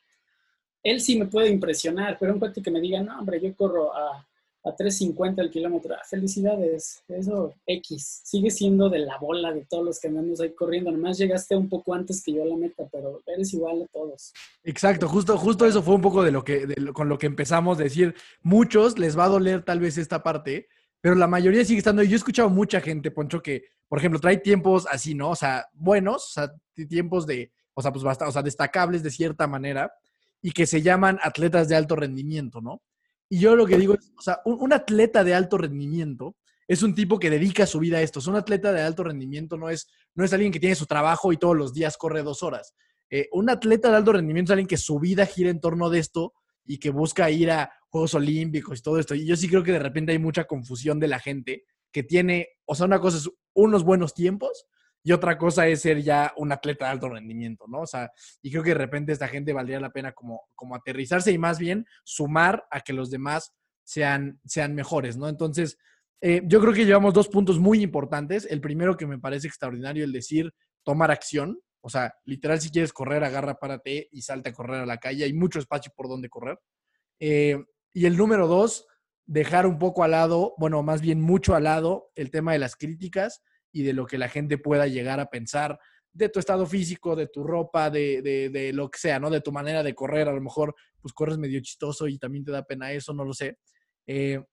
él sí me puede impresionar, pero un cuate que me diga, no, hombre, yo corro a a 3.50 el kilómetro. Ah, felicidades, eso X. Sigue siendo de la bola de todos los que andamos ahí corriendo. Nomás llegaste un poco antes que yo a la meta, pero eres igual a todos. Exacto, justo, justo eso fue un poco de lo que, con lo que empezamos a decir. Muchos les va a doler tal vez esta parte, pero la mayoría sigue estando. Yo he escuchado mucha gente, Poncho, que, por ejemplo, trae tiempos así, ¿no? O sea, buenos, o sea, tiempos de, o sea, pues bastante, o sea, destacables de cierta manera y que se llaman atletas de alto rendimiento, ¿no? Y yo lo que digo es, o sea, un, atleta de alto rendimiento es un tipo que dedica su vida a esto. un atleta de alto rendimiento no es, no es alguien que tiene su trabajo y todos los días corre dos horas. Eh, un atleta de alto rendimiento es alguien que su vida gira en torno de esto y que busca ir a Juegos Olímpicos y todo esto. Y yo sí creo que de repente hay mucha confusión de la gente que tiene, o sea, una cosa es unos buenos tiempos y otra cosa es ser ya un atleta de alto rendimiento, ¿no? O sea, y creo que de repente esta gente valdría la pena como, como aterrizarse y más bien sumar a que los demás sean, sean mejores, ¿no? Entonces, eh, yo creo que llevamos dos puntos muy importantes. El primero que me parece extraordinario, el decir tomar acción. O sea, literal, si quieres correr, agarra, párate y salte a correr a la calle. Hay mucho espacio por donde correr. Eh, y el número dos, dejar un poco al lado, bueno, más bien mucho al lado, el tema de las críticas y de lo que la gente pueda llegar a pensar de tu estado físico, de tu ropa, de, de, lo que sea, ¿no? De tu manera de correr. A lo mejor, pues corres medio chistoso y también te da pena eso, no lo sé. Eh,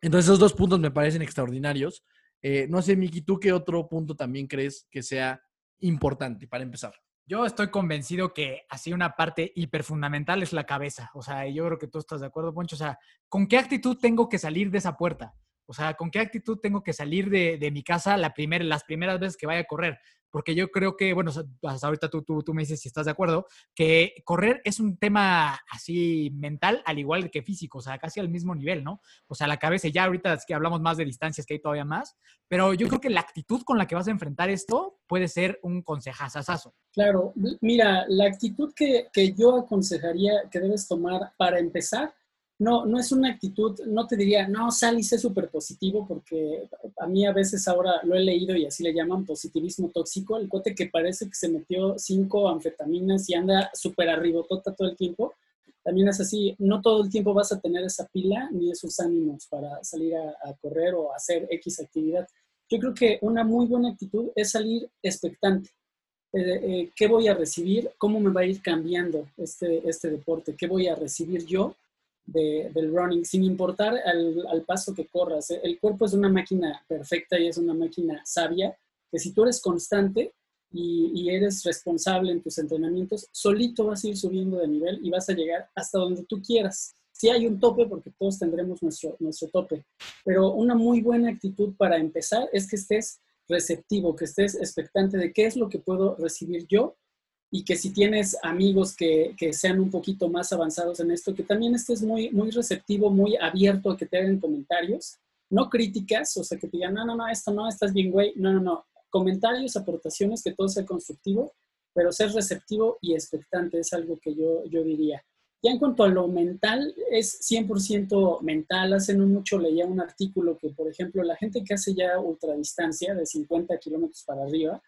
entonces, esos dos puntos me parecen extraordinarios. Eh, no sé, Miki, ¿tú qué otro punto también crees que sea importante para empezar? Yo estoy convencido que así una parte hiper fundamental es la cabeza. O sea, yo creo que tú estás de acuerdo, Poncho. O sea, ¿con qué actitud tengo que salir de esa puerta? O sea, ¿con qué actitud tengo que salir de, mi casa la las primeras veces que vaya a correr? Porque yo creo que, bueno, hasta ahorita tú, tú, tú, me dices si estás de acuerdo, que correr es un tema así mental al igual que físico, o sea, casi al mismo nivel, ¿no? O sea, la cabeza, ya ahorita es que hablamos más de distancias, que hay todavía más, pero yo creo que la actitud con la que vas a enfrentar esto puede ser un consejazazazo. Claro, mira, la actitud que, que yo aconsejaría que debes tomar para empezar no, no es una actitud, no te diría, no, sal y sé súper positivo, porque a mí a veces ahora lo he leído y así le llaman positivismo tóxico, el cote que parece que se metió cinco anfetaminas y anda súper arribotota todo el tiempo, también es así, no todo el tiempo vas a tener esa pila ni esos ánimos para salir a, correr o hacer X actividad. Yo creo que una muy buena actitud es salir expectante. Eh, eh, ¿Qué voy a recibir? ¿Cómo me va a ir cambiando este, este deporte? ¿Qué voy a recibir yo? Del running, sin importar al, paso que corras. El cuerpo es una máquina perfecta y es una máquina sabia, que si tú eres constante y, eres responsable en tus entrenamientos, solito vas a ir subiendo de nivel y vas a llegar hasta donde tú quieras. Sí hay un tope porque todos tendremos nuestro, nuestro tope, pero una muy buena actitud para empezar es que estés receptivo, que estés expectante de qué es lo que puedo recibir yo y que si tienes amigos que, que, sean un poquito más avanzados en esto, que también estés muy, muy receptivo, muy abierto a que te hagan comentarios, no críticas, o sea, que te digan, no, no, no, esto no, estás bien, güey, no, no, no, comentarios, aportaciones, que todo sea constructivo, pero ser receptivo y expectante es algo que yo, yo diría. Ya en cuanto a lo mental, es 100% mental. Hace no mucho leía un artículo que, por ejemplo, la gente que hace ya ultradistancia de 50 kilómetros para arriba,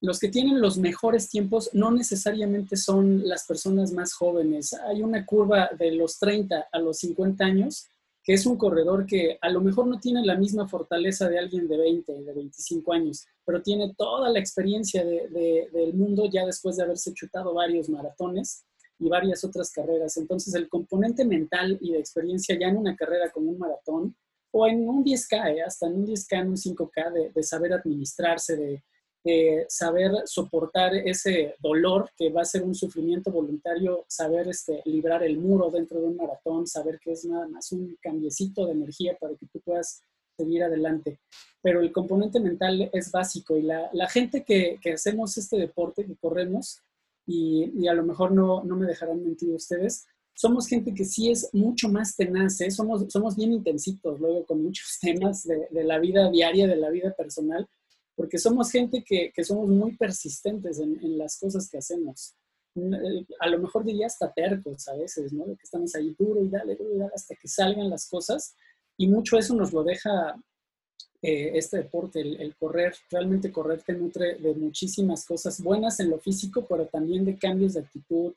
los que tienen los mejores tiempos no necesariamente son las personas más jóvenes. Hay una curva de los 30 a los 50 años, que es un corredor que a lo mejor no tiene la misma fortaleza de alguien de 20, de 25 años, pero tiene toda la experiencia del mundo ya después de haberse chutado varios maratones y varias otras carreras. Entonces, el componente mental y de experiencia ya en una carrera como un maratón o en un 10K, ¿eh? hasta en un 10K, en un 5K, de saber administrarse, de, eh, saber soportar ese dolor que va a ser un sufrimiento voluntario, saber este, librar el muro dentro de un maratón, saber que es nada más un cambiecito de energía para que tú puedas seguir adelante. Pero el componente mental es básico y la, la gente que, que, hacemos este deporte, que corremos, y, y a lo mejor no, no, me dejarán mentir ustedes, somos gente que sí es mucho más tenaz, ¿eh? somos, somos bien intensitos luego con muchos temas de, de la vida diaria, de la vida personal, porque somos gente que, que somos muy persistentes en, en, las cosas que hacemos. Eh, a lo mejor diría hasta tercos a veces, ¿no? De que estamos ahí duro y dale, duro y dale hasta que salgan las cosas. Y mucho eso nos lo deja eh, este deporte, el, el, correr. Realmente correr te nutre de muchísimas cosas buenas en lo físico, pero también de cambios de actitud,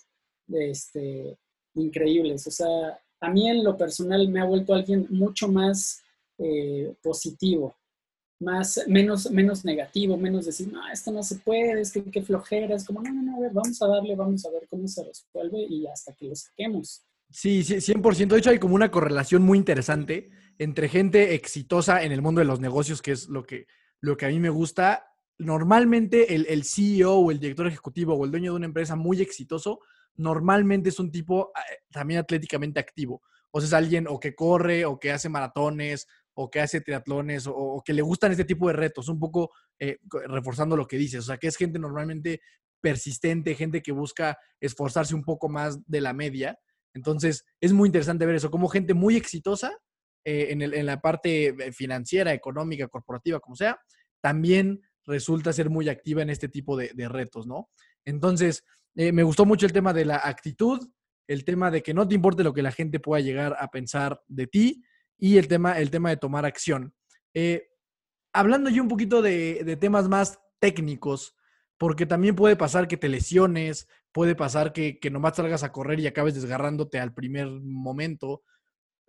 de este, increíbles. O sea, a mí en lo personal me ha vuelto alguien mucho más eh, positivo más, menos, menos negativo, menos decir, no, esto no se puede, es que, flojera, es como, no, no, no, vamos a darle, vamos a ver cómo se resuelve y hasta que lo saquemos. Sí, sí, 100%. De hecho, hay como una correlación muy interesante entre gente exitosa en el mundo de los negocios, que es lo que, lo que a mí me gusta. Normalmente el, el CEO o el director ejecutivo o el dueño de una empresa muy exitoso, normalmente es un tipo eh, también atléticamente activo. O sea, es alguien o que corre o que hace maratones o que hace triatlones o, que le gustan este tipo de retos, un poco eh, reforzando lo que dices, o sea, que es gente normalmente persistente, gente que busca esforzarse un poco más de la media. Entonces, es muy interesante ver eso, como gente muy exitosa eh, en, la parte eh, financiera, económica, corporativa, como sea, también resulta ser muy activa en este tipo de retos, ¿no? Entonces, me gustó mucho el tema de la actitud, el tema de que no te importe lo que la gente pueda llegar a pensar de ti, y el tema, el tema de tomar acción. Eh, hablando yo un poquito de, de, temas más técnicos, porque también puede pasar que te lesiones, puede pasar que, que nomás salgas a correr y acabes desgarrándote al primer momento.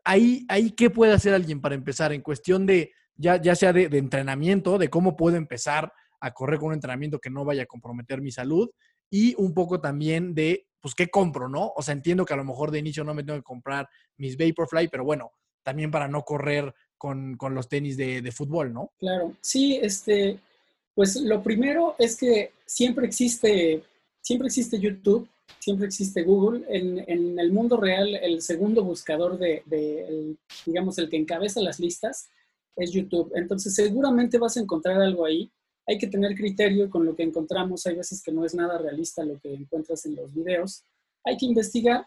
Ahí, ahí ¿qué puede hacer alguien para empezar en cuestión de, ya, ya sea de, de entrenamiento, de cómo puedo empezar a correr con un entrenamiento que no vaya a comprometer mi salud y un poco también de, pues, ¿qué compro, no? O sea, entiendo que a lo mejor de inicio no me tengo que comprar mis Vaporfly, pero bueno, también para no correr con, con los tenis de, de, fútbol, ¿no? Claro, sí, este, pues lo primero es que siempre existe, siempre existe YouTube, siempre existe Google. En, en el mundo real, el segundo buscador de, digamos, el que encabeza las listas es YouTube. Entonces, seguramente vas a encontrar algo ahí. Hay que tener criterio con lo que encontramos. Hay veces que no es nada realista lo que encuentras en los videos. Hay que investigar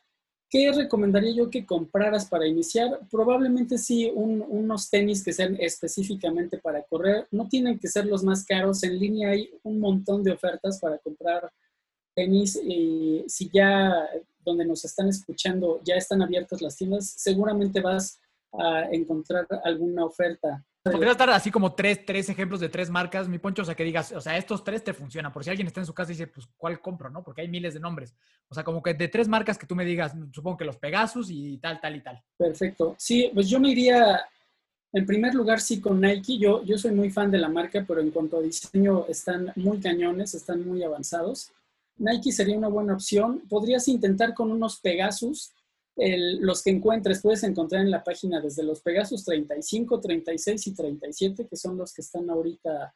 ¿Qué recomendaría yo que compraras para iniciar? Probablemente sí un, unos tenis que sean específicamente para correr. No tienen que ser los más caros. En línea hay un montón de ofertas para comprar tenis. Y si ya donde nos están escuchando ya están abiertas las tiendas, seguramente vas a encontrar alguna oferta Podrías dar así como tres, tres ejemplos de tres marcas, mi poncho, o sea, que digas, o sea, estos tres te funcionan. Por si alguien está en su casa y dice, pues, ¿cuál compro, no? Porque hay miles de nombres. O sea, como que de tres marcas que tú me digas, supongo que los Pegasus y tal, tal y tal. Perfecto. Sí, pues yo me iría, en primer lugar, sí, con Nike. Yo, yo soy muy fan de la marca, pero en cuanto a diseño, están muy cañones, están muy avanzados. Nike sería una buena opción. Podrías intentar con unos Pegasus los que encuentres, puedes encontrar en la página desde los Pegasus 35, 36 y 37, que son los que están ahorita,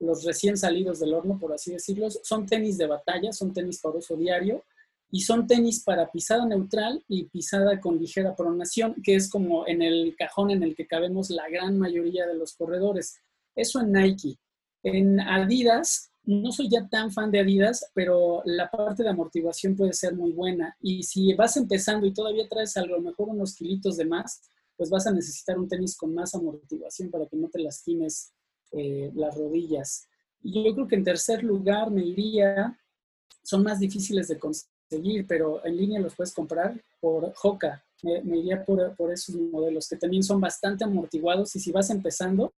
los recién salidos del horno, por así decirlo. Son tenis de batalla, son tenis para uso diario. y son tenis para pisada neutral y pisada con ligera pronación, que es como en el cajón en el que cabemos la gran mayoría de los corredores. Eso en Nike. En Adidas, no soy ya tan fan de Adidas, pero la parte de amortiguación puede ser muy buena. Y si vas empezando y todavía traes a lo mejor unos kilitos de más, pues vas a necesitar un tenis con más amortiguación para que no te lastimes eh, las rodillas. Yo creo que en tercer lugar me iría, son más difíciles de conseguir, pero en línea los puedes comprar por Hoka. Me, iría por, por, esos modelos que también son bastante amortiguados y si vas empezando,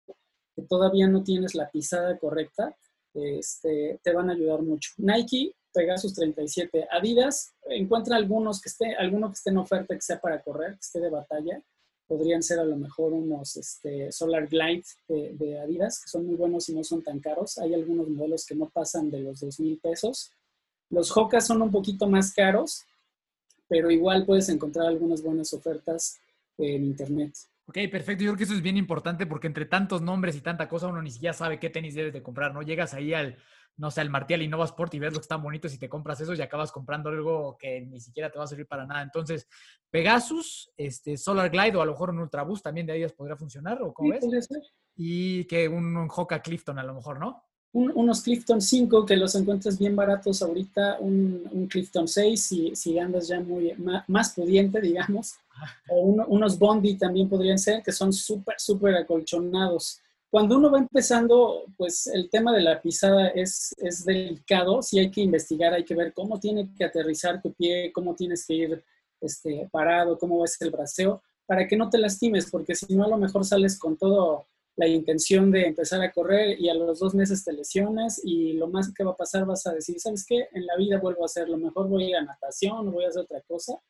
que todavía no tienes la pisada correcta, este, te van a ayudar mucho. Nike, Pegasus 37. Adidas, encuentra algunos que esté, alguno que esté en oferta que sea para correr, que esté de batalla podrían ser a lo mejor unos este, Solar Glide de, Adidas, que son muy buenos y no son tan caros. Hay algunos modelos que no pasan de los 2 mil pesos. Los Hoka son un poquito más caros, pero igual puedes encontrar algunas buenas ofertas en internet. Ok, perfecto. Yo creo que eso es bien importante porque entre tantos nombres y tanta cosa uno ni siquiera sabe qué tenis debes de comprar, ¿no? Llegas ahí al, no sé, al Martial Innova Sport y ves lo que están bonitos y te compras eso y acabas comprando algo que ni siquiera te va a servir para nada. Entonces, Pegasus, este, Solar Glide o a lo mejor un Ultraboost también de ellas podría funcionar, ¿o cómo ves? Y que un, un Hoka Clifton a lo mejor, ¿no? Unos Clifton 5 que los encuentras bien baratos ahorita, un, Clifton 6 si, si, andas ya muy más, pudiente, digamos, o unos Bondi también podrían ser, que son súper, súper acolchonados. Cuando uno va empezando, pues el tema de la pisada es, es delicado, sí hay que investigar, hay que ver cómo tiene que aterrizar tu pie, cómo tienes que ir este, parado, cómo es el braceo, para que no te lastimes, porque si no a lo mejor sales con toda la intención de empezar a correr y a los dos meses te lesionas y lo más que va a pasar vas a decir, ¿sabes qué? En la vida vuelvo a hacer, lo mejor voy a ir a natación o voy a hacer otra cosa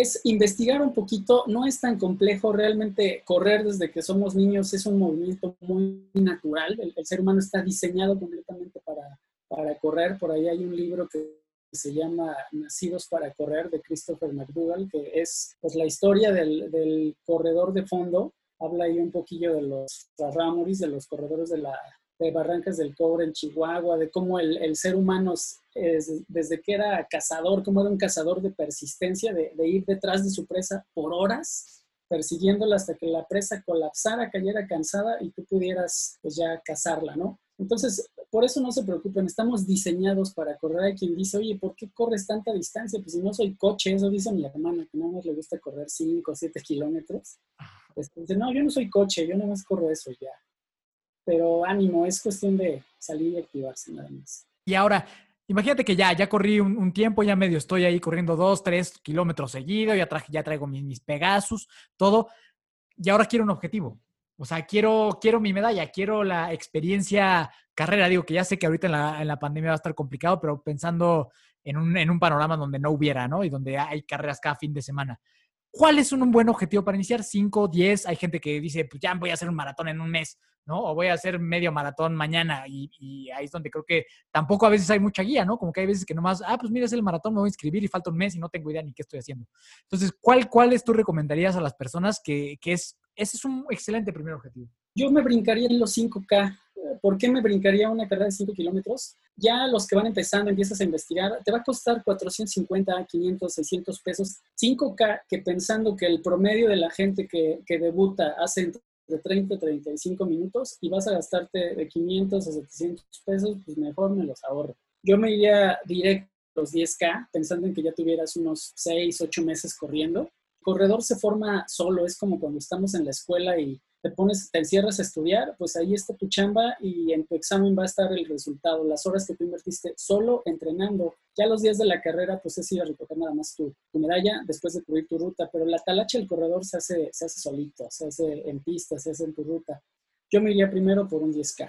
es investigar un poquito, no es tan complejo, realmente correr desde que somos niños es un movimiento muy natural, el, ser humano está diseñado completamente para, para, correr, por ahí hay un libro que se llama Nacidos para Correr de Christopher McDougall, que es pues, la historia del, del corredor de fondo, habla ahí un poquillo de los ramoris, de los corredores de la de Barrancas del Cobre en Chihuahua, de cómo el, el ser humano es, desde que era cazador, cómo era un cazador de persistencia, de, de, ir detrás de su presa por horas, persiguiéndola hasta que la presa colapsara, cayera cansada y tú pudieras pues ya cazarla, ¿no? Entonces, por eso no se preocupen, estamos diseñados para correr. Hay quien dice, oye, ¿por qué corres tanta distancia? Pues si no soy coche, eso dice mi hermana, que nada más le gusta correr 5 o 7 kilómetros. Pues dice, no, yo no soy coche, yo nada más corro eso ya pero ánimo, es cuestión de salir y activarse nada más. Y ahora, imagínate que ya, ya corrí un, tiempo, ya medio estoy ahí corriendo dos, tres kilómetros seguidos, ya, traje, ya traigo mis, mis Pegasus, todo, y ahora quiero un objetivo. O sea, quiero, quiero mi medalla, quiero la experiencia carrera. Digo que ya sé que ahorita en la, en la pandemia va a estar complicado, pero pensando en un, en un panorama donde no hubiera, ¿no? Y donde hay carreras cada fin de semana. ¿Cuál es un buen objetivo para iniciar? ¿5, 10? Hay gente que dice, pues ya voy a hacer un maratón en un mes, ¿no? O voy a hacer medio maratón mañana. Y, ahí es donde creo que tampoco a veces hay mucha guía, ¿no? Como que hay veces que nomás, ah, pues mira, es el maratón, me voy a inscribir y falta un mes y no tengo idea ni qué estoy haciendo. Entonces, ¿cuál, cuáles tú recomendarías a las personas que, que es, ese es un excelente primer objetivo? Yo me brincaría en los 5K. ¿Por qué me brincaría una carrera de 5 kilómetros? Ya los que van empezando, empiezas a investigar, te va a costar 450, 500, 600 pesos. 5K, que pensando que el promedio de la gente que, que debuta hace de 30 a 35 minutos y vas a gastarte de 500 a 700 pesos, pues mejor me los ahorro. Yo me iría directo a los 10K pensando en que ya tuvieras unos 6, 8 meses corriendo. Corredor se forma solo, es como cuando estamos en la escuela y te pones, te encierras a estudiar, pues ahí está tu chamba y en tu examen va a estar el resultado, las horas que tú invertiste solo entrenando. Ya los días de la carrera, pues es ir a recoger nada más tu, medalla después de cubrir tu ruta, pero la talacha del corredor se hace, se hace solito, se hace en pista, se hace en tu ruta. Yo me iría primero por un 10K.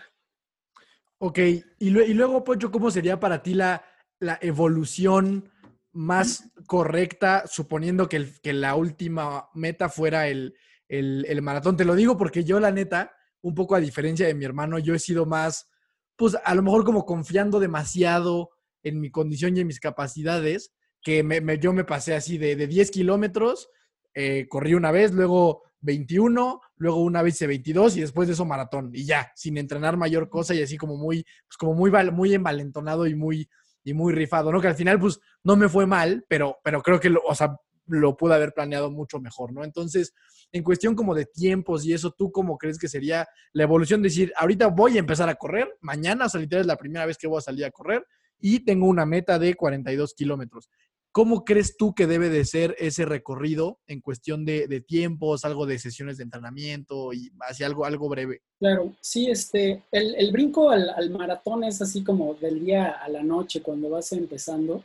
Ok, y, y luego, Poncho, ¿cómo sería para ti la, la evolución más correcta, suponiendo que, que la última meta fuera el, el, maratón. Te lo digo porque yo, la neta, un poco a diferencia de mi hermano, yo he sido más, pues a lo mejor como confiando demasiado en mi condición y en mis capacidades, que me, yo me pasé así de, de 10 kilómetros, eh, corrí una vez, luego 21, luego una vez 22 y después de eso maratón y ya, sin entrenar mayor cosa y así como muy, pues como muy, muy envalentonado y muy, y muy rifado, ¿no? Que al final, pues, no me fue mal, pero, pero creo que, lo, o sea, lo pude haber planeado mucho mejor, ¿no? Entonces, en cuestión como de tiempos y eso, ¿tú cómo crees que sería la evolución? De decir, ahorita voy a empezar a correr, mañana, o es la primera vez que voy a salir a correr y tengo una meta de 42 kilómetros. ¿Cómo crees tú que debe de ser ese recorrido en cuestión de, tiempos, algo de sesiones de entrenamiento y hacia algo, algo breve? Claro, sí, este, el, brinco al, maratón es así como del día a la noche cuando vas empezando.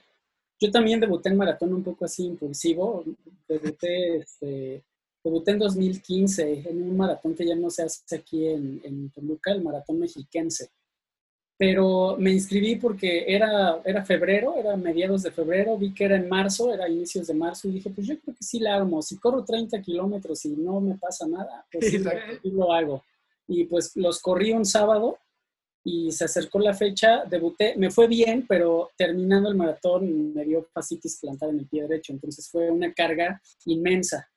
Yo también debuté en maratón un poco así impulsivo. Debuté, este, debuté en 2015 en un maratón que ya no se hace aquí en, en Toluca, el maratón mexiquense pero me inscribí porque era, era febrero, era mediados de febrero, vi que era en marzo, era inicios de marzo, y dije, pues yo creo que sí la armo. Si corro 30 kilómetros y no me pasa nada, pues sí, lo hago. Y pues los corrí un sábado y se acercó la fecha, debuté, me fue bien, pero terminando el maratón me dio fascitis plantar en el pie derecho, entonces fue una carga inmensa.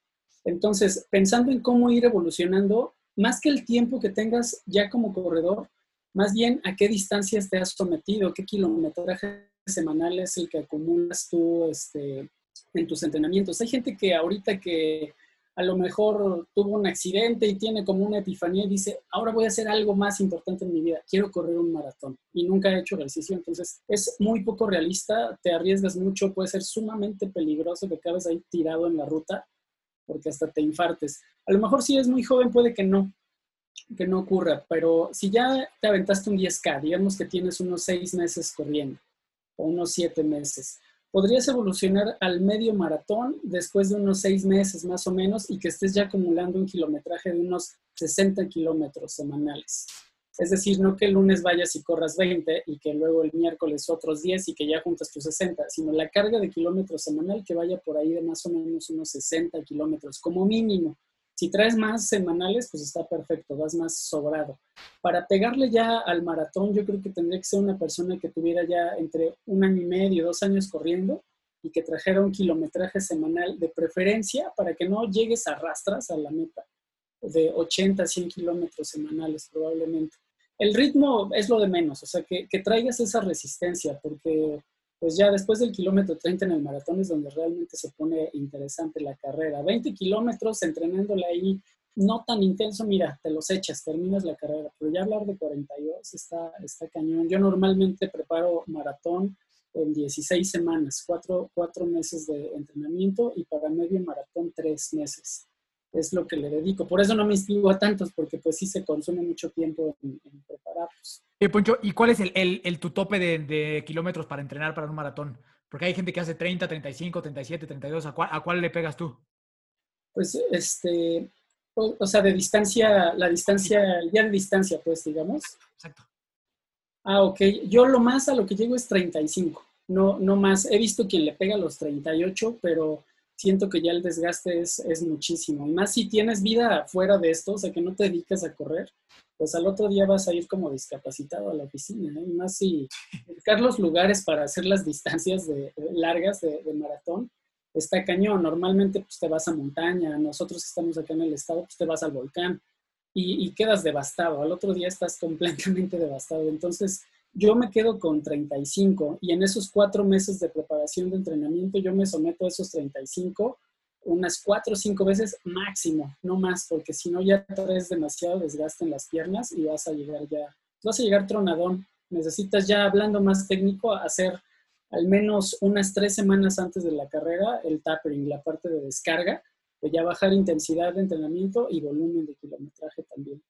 Entonces, pensando en cómo ir evolucionando, más que el tiempo que tengas ya como corredor, más bien a qué distancias te has sometido, qué kilometraje semanal es el que acumulas tú este, en tus entrenamientos. Hay gente que ahorita que a lo mejor tuvo un accidente y tiene como una epifanía y dice, ahora voy a hacer algo más importante en mi vida, quiero correr un maratón y nunca ha hecho ejercicio, entonces es muy poco realista, te arriesgas mucho, puede ser sumamente peligroso que acabes ahí tirado en la ruta porque hasta te infartes. A lo mejor si es muy joven puede que no, que no ocurra, pero si ya te aventaste un 10K, digamos que tienes unos 6 meses corriendo o unos 7 meses, podrías evolucionar al medio maratón después de unos 6 meses más o menos y que estés ya acumulando un kilometraje de unos 60 kilómetros semanales. Es decir, no que el lunes vayas y corras 20 y que luego el miércoles otros 10 y que ya juntas tus 60, sino la carga de kilómetros semanal que vaya por ahí de más o menos unos 60 kilómetros como mínimo. Si traes más semanales, pues está perfecto, vas más sobrado. Para pegarle ya al maratón, yo creo que tendría que ser una persona que tuviera ya entre un año y medio, dos años corriendo y que trajera un kilometraje semanal de preferencia para que no llegues a rastras a la meta de 80 a 100 kilómetros semanales probablemente. El ritmo es lo de menos, o sea, que, que traigas esa resistencia, porque pues ya después del kilómetro 30 en el maratón es donde realmente se pone interesante la carrera. 20 kilómetros entrenándola ahí, no tan intenso, mira, te los echas, terminas la carrera, pero ya hablar de 42 está, está cañón. Yo normalmente preparo maratón en 16 semanas, cuatro, cuatro meses de entrenamiento y para medio maratón tres meses es lo que le dedico. Por eso no me inscribo a tantos, porque pues sí se consume mucho tiempo en, prepararlos. Eh, Poncho, ¿y cuál es el, el, tu tope de, kilómetros para entrenar para un maratón? Porque hay gente que hace 30, 35, 37, 32. ¿A cuál, a cuál le pegas tú? Pues, este, o, sea, de distancia, la distancia, ya de distancia, pues, digamos. Exacto. Ah, ok. Yo lo más a lo que llego es 35. No, no más. He visto quien le pega los 38, pero siento que ya el desgaste es, es, muchísimo. Y más si tienes vida fuera de esto, o sea, que no te dedicas a correr, pues al otro día vas a ir como discapacitado a la oficina. Y más si buscar los lugares para hacer las distancias de, largas de, maratón está cañón. Normalmente pues te vas a montaña, nosotros que estamos acá en el estado, pues te vas al volcán y, y quedas devastado. Al otro día estás completamente devastado. Entonces, yo me quedo con 35 y en esos cuatro meses de preparación de entrenamiento yo me someto a esos 35 unas cuatro o cinco veces máximo, no más, porque si no ya traes demasiado desgaste en las piernas y vas a llegar ya, vas a llegar tronadón. Necesitas ya, hablando más técnico, hacer al menos unas tres semanas antes de la carrera el tapering, la parte de descarga, de ya bajar intensidad de entrenamiento y volumen de kilometraje también.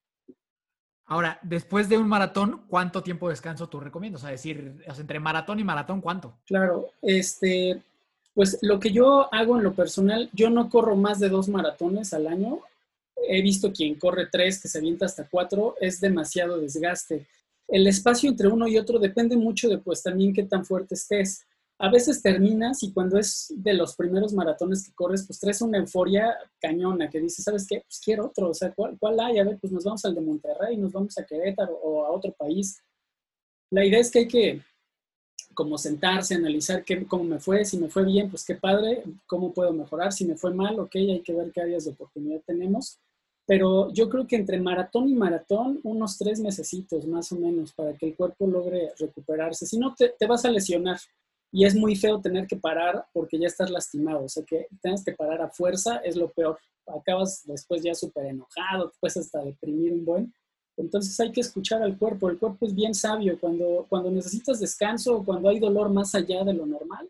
Ahora, después de un maratón, ¿cuánto tiempo de descanso tú recomiendas? O sea, decir, entre maratón y maratón, ¿cuánto? Claro, este, pues lo que yo hago en lo personal, yo no corro más de dos maratones al año. He visto quien corre tres, que se avienta hasta cuatro, es demasiado desgaste. El espacio entre uno y otro depende mucho de pues también qué tan fuerte estés a veces terminas y cuando es de los primeros maratones que corres, pues traes una euforia cañona que dices, ¿sabes qué? Pues quiero otro, o sea, ¿cuál, ¿cuál, hay? A ver, pues nos vamos al de Monterrey, nos vamos a Querétaro o a otro país. La idea es que hay que como sentarse, analizar qué, cómo me fue, si me fue bien, pues qué padre, cómo puedo mejorar, si me fue mal, ok, hay que ver qué áreas de oportunidad tenemos pero yo creo que entre maratón y maratón, unos tres mesecitos más o menos para que el cuerpo logre recuperarse. Si no, te, te vas a lesionar y es muy feo tener que parar porque ya estás lastimado. O sea, que tengas que parar a fuerza es lo peor. Acabas después ya súper enojado, te puedes hasta deprimir un buen. Entonces hay que escuchar al cuerpo. El cuerpo es bien sabio. Cuando, cuando necesitas descanso, cuando hay dolor más allá de lo normal,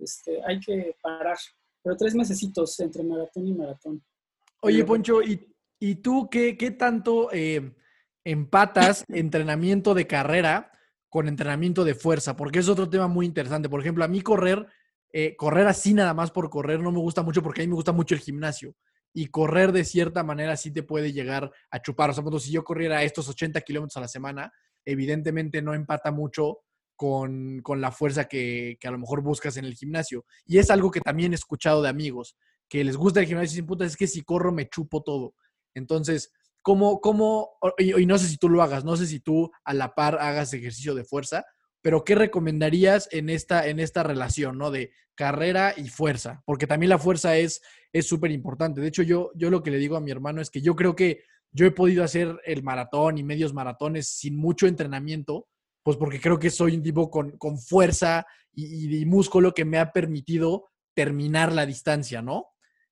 este, hay que parar. Pero tres mesecitos entre maratón y maratón. Oye, Poncho, ¿y, y tú qué, qué tanto eh, empatas entrenamiento de carrera con entrenamiento de fuerza? Porque es otro tema muy interesante. Por ejemplo, a mí correr, eh, correr así nada más por correr no me gusta mucho porque a mí me gusta mucho el gimnasio y correr de cierta manera sí te puede llegar a chupar. O sea, si yo corriera estos 80 kilómetros a la semana, evidentemente no empata mucho con, la fuerza que, a lo mejor buscas en el gimnasio. Y es algo que también he escuchado de amigos, que les gusta el gimnasio y dicen, puta, es que si corro me chupo todo. Entonces, ¿cómo, cómo, y, no sé si tú lo hagas, no sé si tú a la par hagas ejercicio de fuerza, pero ¿qué recomendarías en esta, en esta relación, ¿no? De carrera y fuerza, porque también la fuerza es súper importante. De hecho, yo, yo lo que le digo a mi hermano es que yo creo que yo he podido hacer el maratón y medios maratones sin mucho entrenamiento, pues porque creo que soy un tipo con, con fuerza y, y, músculo que me ha permitido terminar la distancia, ¿no?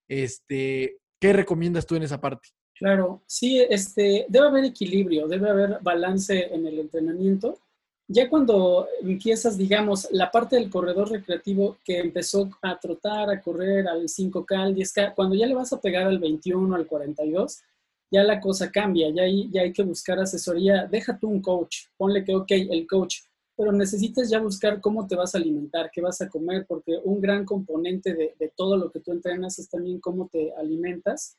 Este, ¿Qué recomiendas tú en esa parte? Claro, sí, este, debe haber equilibrio, debe haber balance en el entrenamiento ya cuando empiezas, digamos, la parte del corredor recreativo que empezó a trotar, a correr al 5K, al 10K, cuando ya le vas a pegar al 21, al 42, ya la cosa cambia, ya hay, ya hay que buscar asesoría. Deja tú un coach, ponle que, ok, el coach, pero necesitas ya buscar cómo te vas a alimentar, qué vas a comer, porque un gran componente de, de todo lo que tú entrenas es también cómo te alimentas.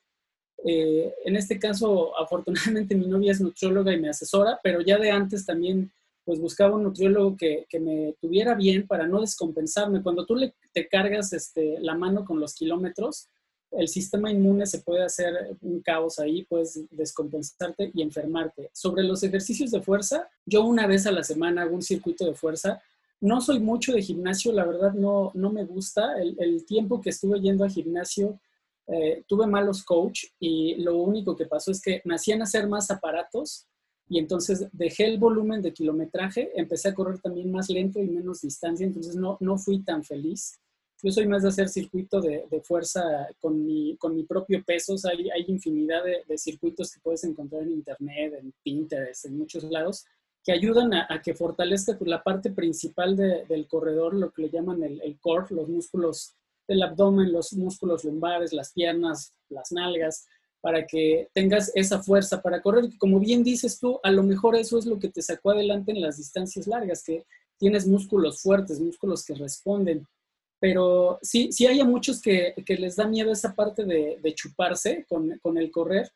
Eh, en este caso, afortunadamente mi novia es nutrióloga y me asesora, pero ya de antes también pues buscaba un nutriólogo que, me tuviera bien para no descompensarme. Cuando tú te cargas este, la mano con los kilómetros, el sistema inmune se puede hacer un caos ahí, puedes descompensarte y enfermarte. Sobre los ejercicios de fuerza, yo una vez a la semana hago un circuito de fuerza. No soy mucho de gimnasio, la verdad no, no me gusta. El, tiempo que estuve yendo al gimnasio, eh, tuve malos coach y lo único que pasó es que me hacían hacer más aparatos y entonces dejé el volumen de kilometraje, empecé a correr también más lento y menos distancia, entonces no, no fui tan feliz. Yo soy más de hacer circuito de, de fuerza con mi, con mi propio peso, hay, hay infinidad de, de, circuitos que puedes encontrar en internet, en Pinterest, en muchos lados, que ayudan a, que fortalezca la parte principal del corredor, lo que le llaman el, el core, los músculos del abdomen, los músculos lumbares, las piernas, las nalgas, para que tengas esa fuerza para correr. Como bien dices tú, a lo mejor eso es lo que te sacó adelante en las distancias largas, que tienes músculos fuertes, músculos que responden. Pero sí, sí hay a muchos que, les da miedo esa parte de, chuparse con, con, el correr.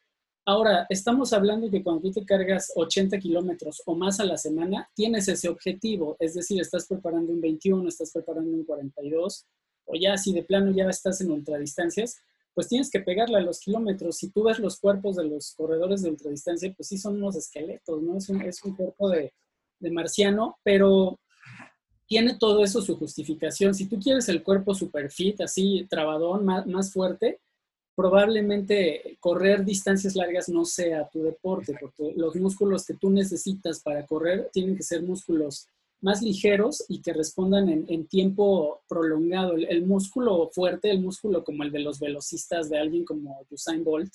Ahora, estamos hablando de que cuando tú te cargas 80 kilómetros o más a la semana, tienes ese objetivo, es decir, estás preparando un 21, estás preparando un 42, o ya si de plano ya estás en ultradistancias, pues tienes que pegarle a los kilómetros. Si tú ves los cuerpos de los corredores de ultradistancia, pues sí son unos esqueletos, ¿no? Es un, cuerpo de, de, marciano, pero tiene todo eso su justificación. Si tú quieres el cuerpo super fit, así, trabadón, más, más fuerte, probablemente correr distancias largas no sea tu deporte, porque los músculos que tú necesitas para correr tienen que ser músculos más ligeros y que respondan en, tiempo prolongado. El, músculo fuerte, el músculo como el de los velocistas de alguien como Usain Bolt,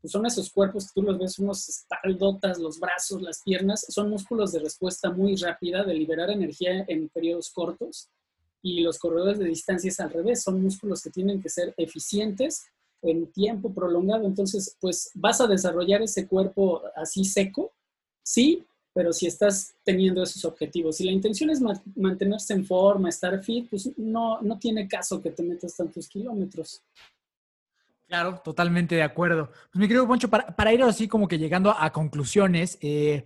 pues son esos cuerpos que tú los ves, unos espaldotas, los brazos, las piernas, son músculos de respuesta muy rápida, de liberar energía en periodos cortos. Y los corredores de distancias al revés, son músculos que tienen que ser eficientes en tiempo prolongado. Entonces, pues vas a desarrollar ese cuerpo así seco, sí, pero si estás teniendo esos objetivos, si la intención es mantenerse en forma, estar fit, pues no, no tiene caso que te metas tantos kilómetros. Claro, totalmente de acuerdo. Pues mi querido Poncho, para, para ir así como que llegando a, conclusiones, eh,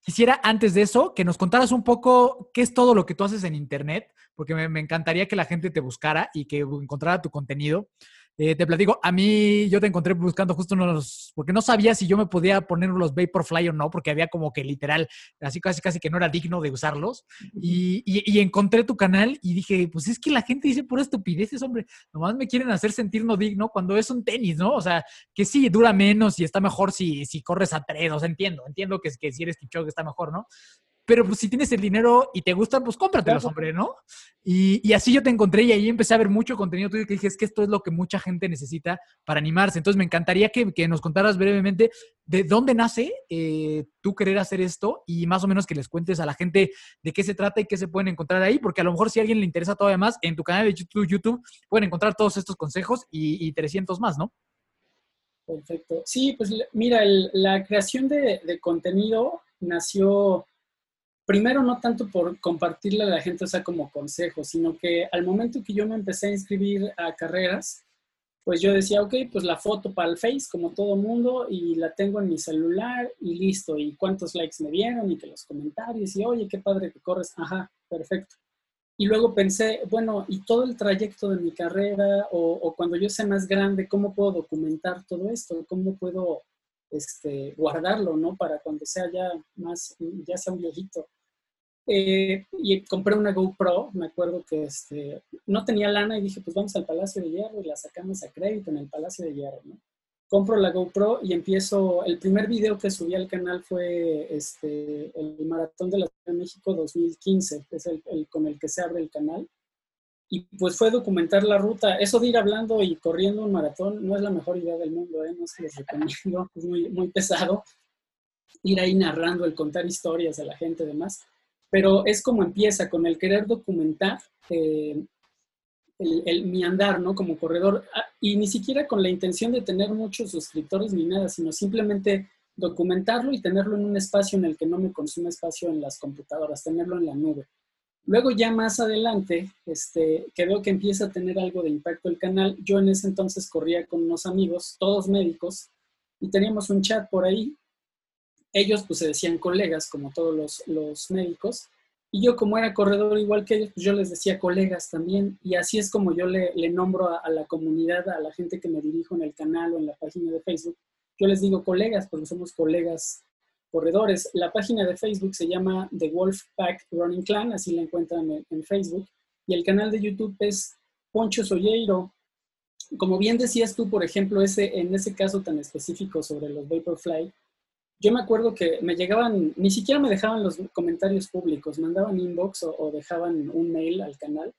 quisiera antes de eso que nos contaras un poco qué es todo lo que tú haces en Internet, porque me, me encantaría que la gente te buscara y que encontrara tu contenido. Eh, te platico, a mí yo te encontré buscando justo unos, porque no sabía si yo me podía poner los Vaporfly o no, porque había como que literal, así casi casi que no era digno de usarlos. Y, y, encontré tu canal y dije, pues es que la gente dice por estupideces, hombre, nomás me quieren hacer sentir no digno cuando es un tenis, ¿no? O sea, que sí, dura menos y está mejor si, si corres a tres, o sea, entiendo, entiendo que, que si eres que está mejor, ¿no? Pero pues si tienes el dinero y te gustan, pues cómpratelos, hombre, ¿no? Y, y, así yo te encontré y ahí empecé a ver mucho contenido tuyo que dije, es que esto es lo que mucha gente necesita para animarse. Entonces me encantaría que, que nos contaras brevemente de dónde nace eh, tú querer hacer esto y más o menos que les cuentes a la gente de qué se trata y qué se pueden encontrar ahí, porque a lo mejor si a alguien le interesa todavía más, en tu canal de YouTube, YouTube pueden encontrar todos estos consejos y, y 300 más, ¿no? Perfecto. Sí, pues mira, la creación de, de contenido nació primero no tanto por compartirle a la gente, o sea, como consejo, sino que al momento que yo me empecé a inscribir a carreras, pues yo decía, ok, pues la foto para el Face, como todo mundo, y la tengo en mi celular y listo, y cuántos likes me dieron, y que los comentarios, y oye, qué padre que corres, ajá, perfecto. Y luego pensé, bueno, y todo el trayecto de mi carrera, o, o cuando yo sea más grande, ¿cómo puedo documentar todo esto? ¿Cómo puedo este, guardarlo, ¿no? Para cuando sea ya más, ya sea un viejito. Eh, y compré una GoPro, me acuerdo que este, no tenía lana y dije, pues vamos al Palacio de Hierro y la sacamos a crédito en el Palacio de Hierro, ¿no? Compro la GoPro y empiezo, el primer video que subí al canal fue este, el Maratón de la Ciudad de México 2015, es el, con el que se abre el canal. Y pues fue documentar la ruta. Eso de ir hablando y corriendo un maratón no es la mejor idea del mundo, ¿eh? no se los recomiendo, es muy, muy pesado. Ir ahí narrando, el contar historias a la gente y demás pero es como empieza con el querer documentar eh, el, mi andar, ¿no? Como corredor, ah, y ni siquiera con la intención de tener muchos suscriptores ni nada, sino simplemente documentarlo y tenerlo en un espacio en el que no me consume espacio en las computadoras, tenerlo en la nube. Luego ya más adelante, este, que veo que empieza a tener algo de impacto el canal, yo en ese entonces corría con unos amigos, todos médicos, y teníamos un chat por ahí ellos pues se decían colegas como todos los, médicos y yo como era corredor igual que ellos, pues yo les decía colegas también y así es como yo le, nombro a, la comunidad, a la gente que me dirijo en el canal o en la página de Facebook, yo les digo colegas porque somos colegas corredores. La página de Facebook se llama The Wolfpack Running Clan, así la encuentran en, en Facebook y el canal de YouTube es Poncho Solleiro. Como bien decías tú, por ejemplo, ese, en ese caso tan específico sobre los Vaporfly, yo me acuerdo que me llegaban, ni siquiera me dejaban los comentarios públicos, mandaban inbox o, dejaban un mail al canal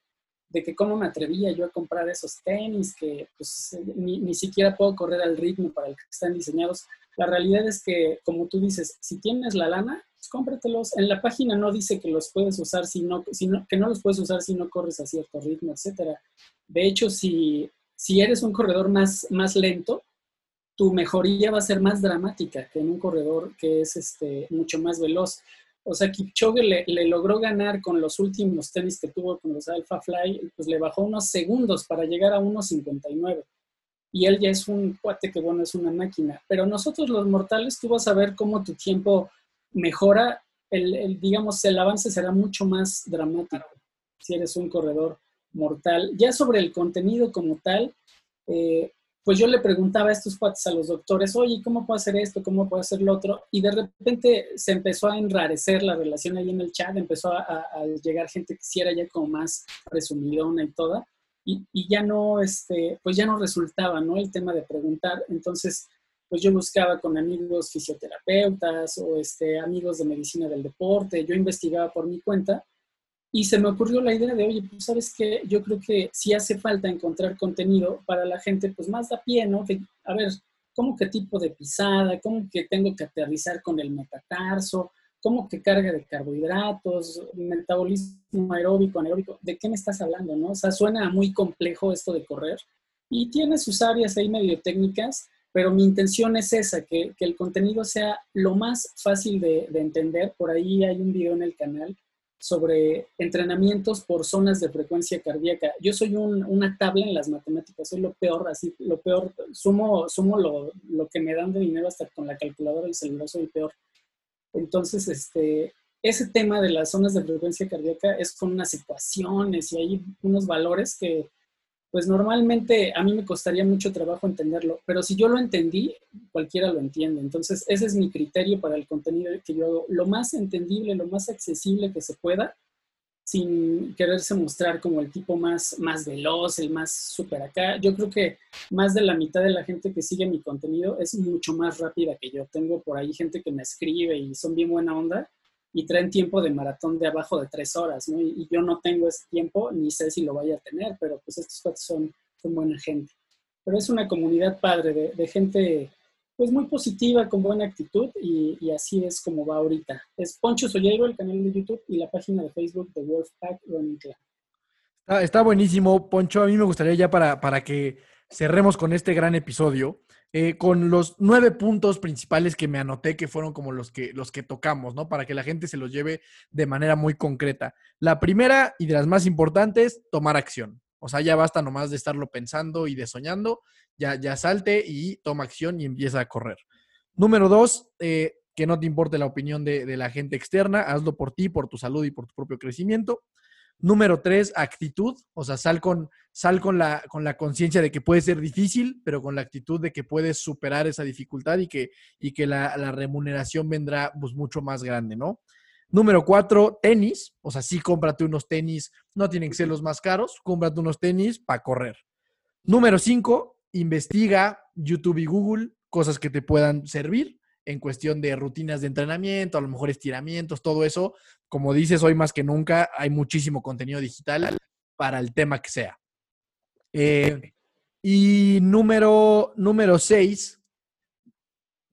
de que cómo me atrevía yo a comprar esos tenis, que pues ni, ni, siquiera puedo correr al ritmo para el que están diseñados. La realidad es que, como tú dices, si tienes la lana, pues cómpratelos. En la página no dice que los puedes usar si no, si no, que no los puedes usar si no corres a cierto ritmo, etc. De hecho, si, si eres un corredor más, más lento, tu mejoría va a ser más dramática que en un corredor que es este, mucho más veloz. O sea, Kipchoge le, le, logró ganar con los últimos tenis que tuvo con los Alpha Fly, pues le bajó unos segundos para llegar a 1.59. Y él ya es un cuate que, bueno, es una máquina. Pero nosotros los mortales, tú vas a ver cómo tu tiempo mejora, el, digamos, el avance será mucho más dramático si eres un corredor mortal. Ya sobre el contenido como tal, eh, pues yo le preguntaba a estos cuates, a los doctores, oye, ¿cómo puedo hacer esto? ¿Cómo puedo hacer lo otro? Y de repente se empezó a enrarecer la relación ahí en el chat, empezó a, llegar gente que sí era ya como más resumidona y toda, y, y, ya no, este, pues ya no resultaba, ¿no? El tema de preguntar. Entonces, pues yo buscaba con amigos fisioterapeutas o este, amigos de medicina del deporte, yo investigaba por mi cuenta y se me ocurrió la idea de, oye, pues sabes que yo creo que sí hace falta encontrar contenido para la gente, pues más da pie, ¿no? Que, a ver, ¿cómo qué tipo de pisada? ¿Cómo que tengo que aterrizar con el metatarso? ¿Cómo que carga de carbohidratos? Metabolismo aeróbico, anaeróbico. ¿De qué me estás hablando, no? O sea, suena muy complejo esto de correr. Y tiene sus áreas ahí medio técnicas, pero mi intención es esa, que, que el contenido sea lo más fácil de, de entender. Por ahí hay un video en el canal sobre entrenamientos por zonas de frecuencia cardíaca. Yo soy una tabla en las matemáticas, soy lo peor, así, lo peor, sumo, sumo lo, lo, que me dan de dinero hasta con la calculadora del celular, soy el peor. Entonces, este, ese tema de las zonas de frecuencia cardíaca es con unas ecuaciones y hay unos valores que, pues normalmente a mí me costaría mucho trabajo entenderlo, pero si yo lo entendí, cualquiera lo entiende. Entonces, ese es mi criterio para el contenido que yo hago, lo más entendible, lo más accesible que se pueda, sin quererse mostrar como el tipo más, más veloz, el más súper acá. Yo creo que más de la mitad de la gente que sigue mi contenido es mucho más rápida que yo. Tengo por ahí gente que me escribe y son bien buena onda y traen tiempo de maratón de abajo de tres horas, ¿no? Y, yo no tengo ese tiempo, ni sé si lo vaya a tener, pero pues estos cuates son, son buena gente. Pero es una comunidad padre de, de gente pues muy positiva, con buena actitud y, y, así es como va ahorita. Es Poncho Soyeiro, el canal de YouTube y la página de Facebook de Wolfpack Running Club. Está, está, buenísimo, Poncho. A mí me gustaría ya para, para que cerremos con este gran episodio, eh, con los nueve puntos principales que me anoté, que fueron como los que, los que tocamos, ¿no? Para que la gente se los lleve de manera muy concreta. La primera y de las más importantes, tomar acción. O sea, ya basta nomás de estarlo pensando y de soñando, ya, ya salte y toma acción y empieza a correr. Número dos, eh, que no te importe la opinión de, de la gente externa, hazlo por ti, por tu salud y por tu propio crecimiento. Número tres, actitud. O sea, sal con, sal con la, con la conciencia de que puede ser difícil, pero con la actitud de que puedes superar esa dificultad y que, y que la, la remuneración vendrá pues, mucho más grande, ¿no? Número cuatro, tenis. O sea, sí, cómprate unos tenis. No tienen que ser los más caros. Cómprate unos tenis para correr. Número cinco, investiga YouTube y Google cosas que te puedan servir en cuestión de rutinas de entrenamiento, a lo mejor estiramientos, todo eso. Como dices, hoy más que nunca hay muchísimo contenido digital para el tema que sea. Eh, y número, número seis,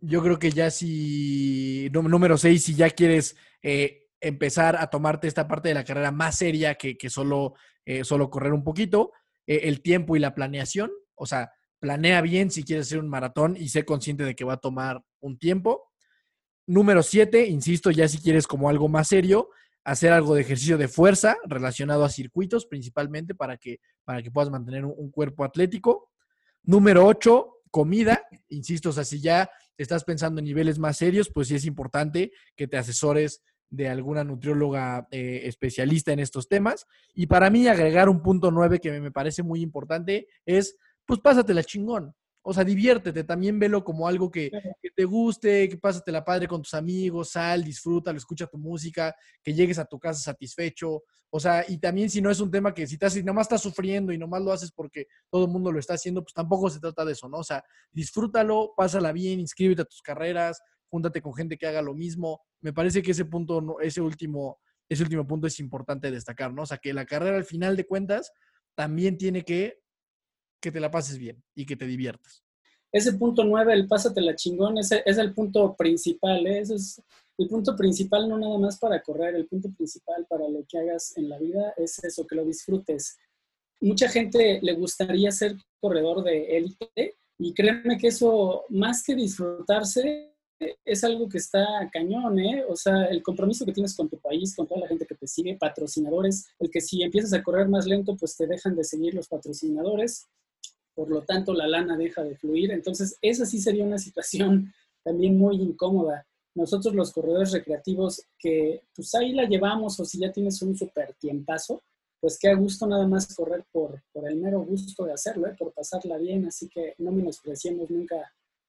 yo creo que ya si, número seis, si ya quieres eh, empezar a tomarte esta parte de la carrera más seria que, que solo, eh, solo correr un poquito, el tiempo y la planeación, o sea, planea bien si quieres hacer un maratón y sé consciente de que va a tomar un tiempo. Número siete, insisto, ya si quieres como algo más serio, hacer algo de ejercicio de fuerza relacionado a circuitos principalmente para que, para que puedas mantener un, cuerpo atlético. Número ocho, comida. Insisto, o sea, si ya estás pensando en niveles más serios, pues sí es importante que te asesores de alguna nutrióloga eh, especialista en estos temas. Y para mí agregar un punto nueve que me parece muy importante es pues pásatela chingón. O sea, diviértete, también velo como algo que, que, te guste, que pásatela padre con tus amigos, sal, disfrútalo, escucha tu música, que llegues a tu casa satisfecho. O sea, y también si no es un tema que si, estás, si nomás estás sufriendo y nomás lo haces porque todo el mundo lo está haciendo, pues tampoco se trata de eso, ¿no? O sea, disfrútalo, pásala bien, inscríbete a tus carreras, júntate con gente que haga lo mismo. Me parece que ese punto, ese último, ese último punto es importante destacar, ¿no? O sea, que la carrera al final de cuentas también tiene que que te la pases bien y que te diviertas. Ese punto nueve, el pásatela chingón, ese es el punto principal, ¿eh? Es el punto principal no nada más para correr, el punto principal para lo que hagas en la vida es eso, que lo disfrutes. Mucha gente le gustaría ser corredor de élite y créeme que eso, más que disfrutarse, es algo que está cañón, ¿eh? O sea, el compromiso que tienes con tu país, con toda la gente que te sigue, patrocinadores, el que si empiezas a correr más lento, pues te dejan de seguir los patrocinadores por lo tanto la lana deja de fluir. Entonces, esa sí sería una situación también muy incómoda. Nosotros los corredores recreativos que pues ahí la llevamos o si ya tienes un súper tiempazo, pues qué a gusto nada más correr por, por el mero gusto de hacerlo, ¿eh? por pasarla bien, así que no menospreciemos nunca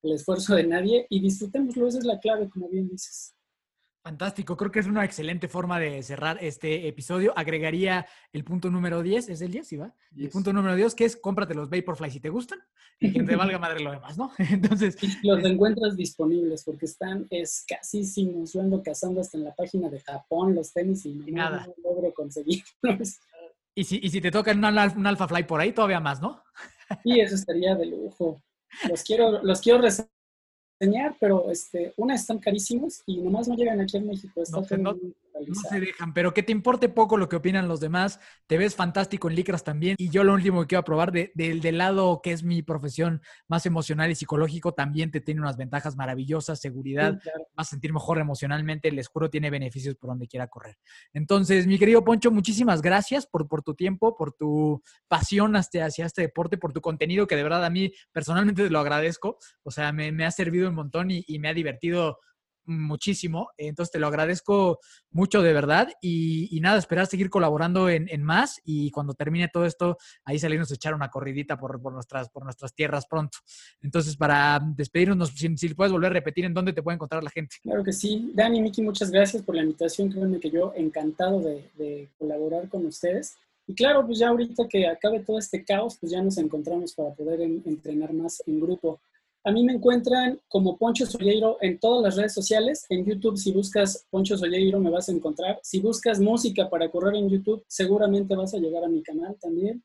el esfuerzo de nadie y disfrutémoslo, esa es la clave, como bien dices. Fantástico, creo que es una excelente forma de cerrar este episodio. Agregaría el punto número 10, ¿es el 10? ¿Sí va? Yes. El punto número 10, que es cómprate los Vaporfly si te gustan y que te valga madre lo demás, ¿no? Entonces... Y los encuentras disponibles porque están escasísimos. Yo ando cazando hasta en la página de Japón los tenis y, y nada. no logro conseguirlos. Y si, y si te toca un, un Alpha Fly por ahí, todavía más, ¿no? Sí, eso estaría de lujo. Los quiero, los quiero enseñar, pero este, una están carísimos y nomás no llegan aquí en México. No, no, no, se dejan, pero que te importe poco lo que opinan los demás. Te ves fantástico en Licras también. Y yo lo último que quiero probar de, del, lado que es mi profesión más emocional y psicológico, también te tiene unas ventajas maravillosas, seguridad, sí, claro. vas a sentir mejor emocionalmente. Les juro, tiene beneficios por donde quiera correr. Entonces, mi querido Poncho, muchísimas gracias por, por tu tiempo, por tu pasión hacia, hacia este deporte, por tu contenido, que de verdad a mí personalmente te lo agradezco. O sea, me, me ha servido un montón y, y me ha divertido muchísimo. Entonces te lo agradezco mucho de verdad y, nada, esperar seguir colaborando en, más y cuando termine todo esto, ahí salirnos a echar una corridita por, nuestras, por nuestras tierras pronto. Entonces, para despedirnos, si, si, puedes volver a repetir en dónde te puede encontrar la gente. Claro que sí. Dani, Miki, muchas gracias por la invitación. Créanme que yo encantado de, de colaborar con ustedes. Y claro, pues ya ahorita que acabe todo este caos, pues ya nos encontramos para poder entrenar más en grupo. A mí me encuentran como Poncho Solleiro en todas las redes sociales. En YouTube, si buscas Poncho Solleiro, me vas a encontrar. Si buscas música para correr en YouTube, seguramente vas a llegar a mi canal también.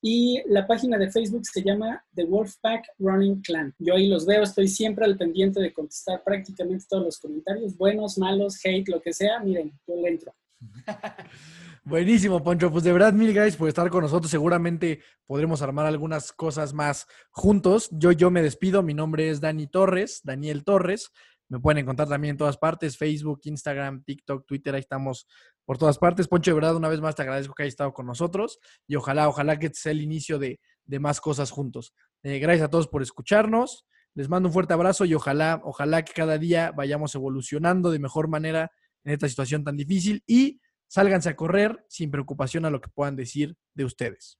Y la página de Facebook se llama The Wolfpack Running Clan. Yo ahí los veo, estoy siempre al pendiente de contestar prácticamente todos los comentarios, buenos, malos, hate, lo que sea. Miren, yo le entro. Buenísimo, Poncho. Pues de verdad, mil gracias por estar con nosotros. Seguramente podremos armar algunas cosas más juntos. Yo, yo me despido. Mi nombre es Dani Torres, Daniel Torres. Me pueden encontrar también en todas partes, Facebook, Instagram, TikTok, Twitter, ahí estamos por todas partes. Poncho, de verdad, una vez más te agradezco que hayas estado con nosotros y ojalá, ojalá que este sea el inicio de, más cosas juntos. Eh, gracias a todos por escucharnos. Les mando un fuerte abrazo y ojalá, ojalá que cada día vayamos evolucionando de mejor manera en esta situación tan difícil y sálganse a correr sin preocupación a lo que puedan decir de ustedes.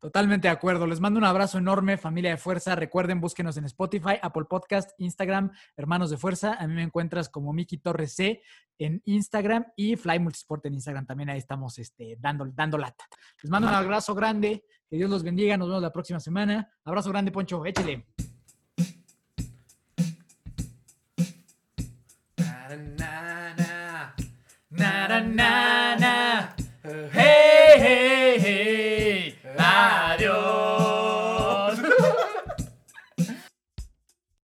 Totalmente de acuerdo. Les mando un abrazo enorme, familia de fuerza. Recuerden, búsquenos en Spotify, Apple Podcast, Instagram, Hermanos de Fuerza. A mí me encuentras como Miki Torres C en Instagram y Fly Multisport en Instagram. También ahí estamos este, dando, dando lata. Les mando un abrazo grande. Que Dios los bendiga. Nos vemos la próxima semana. Abrazo grande, Poncho. Échale. night.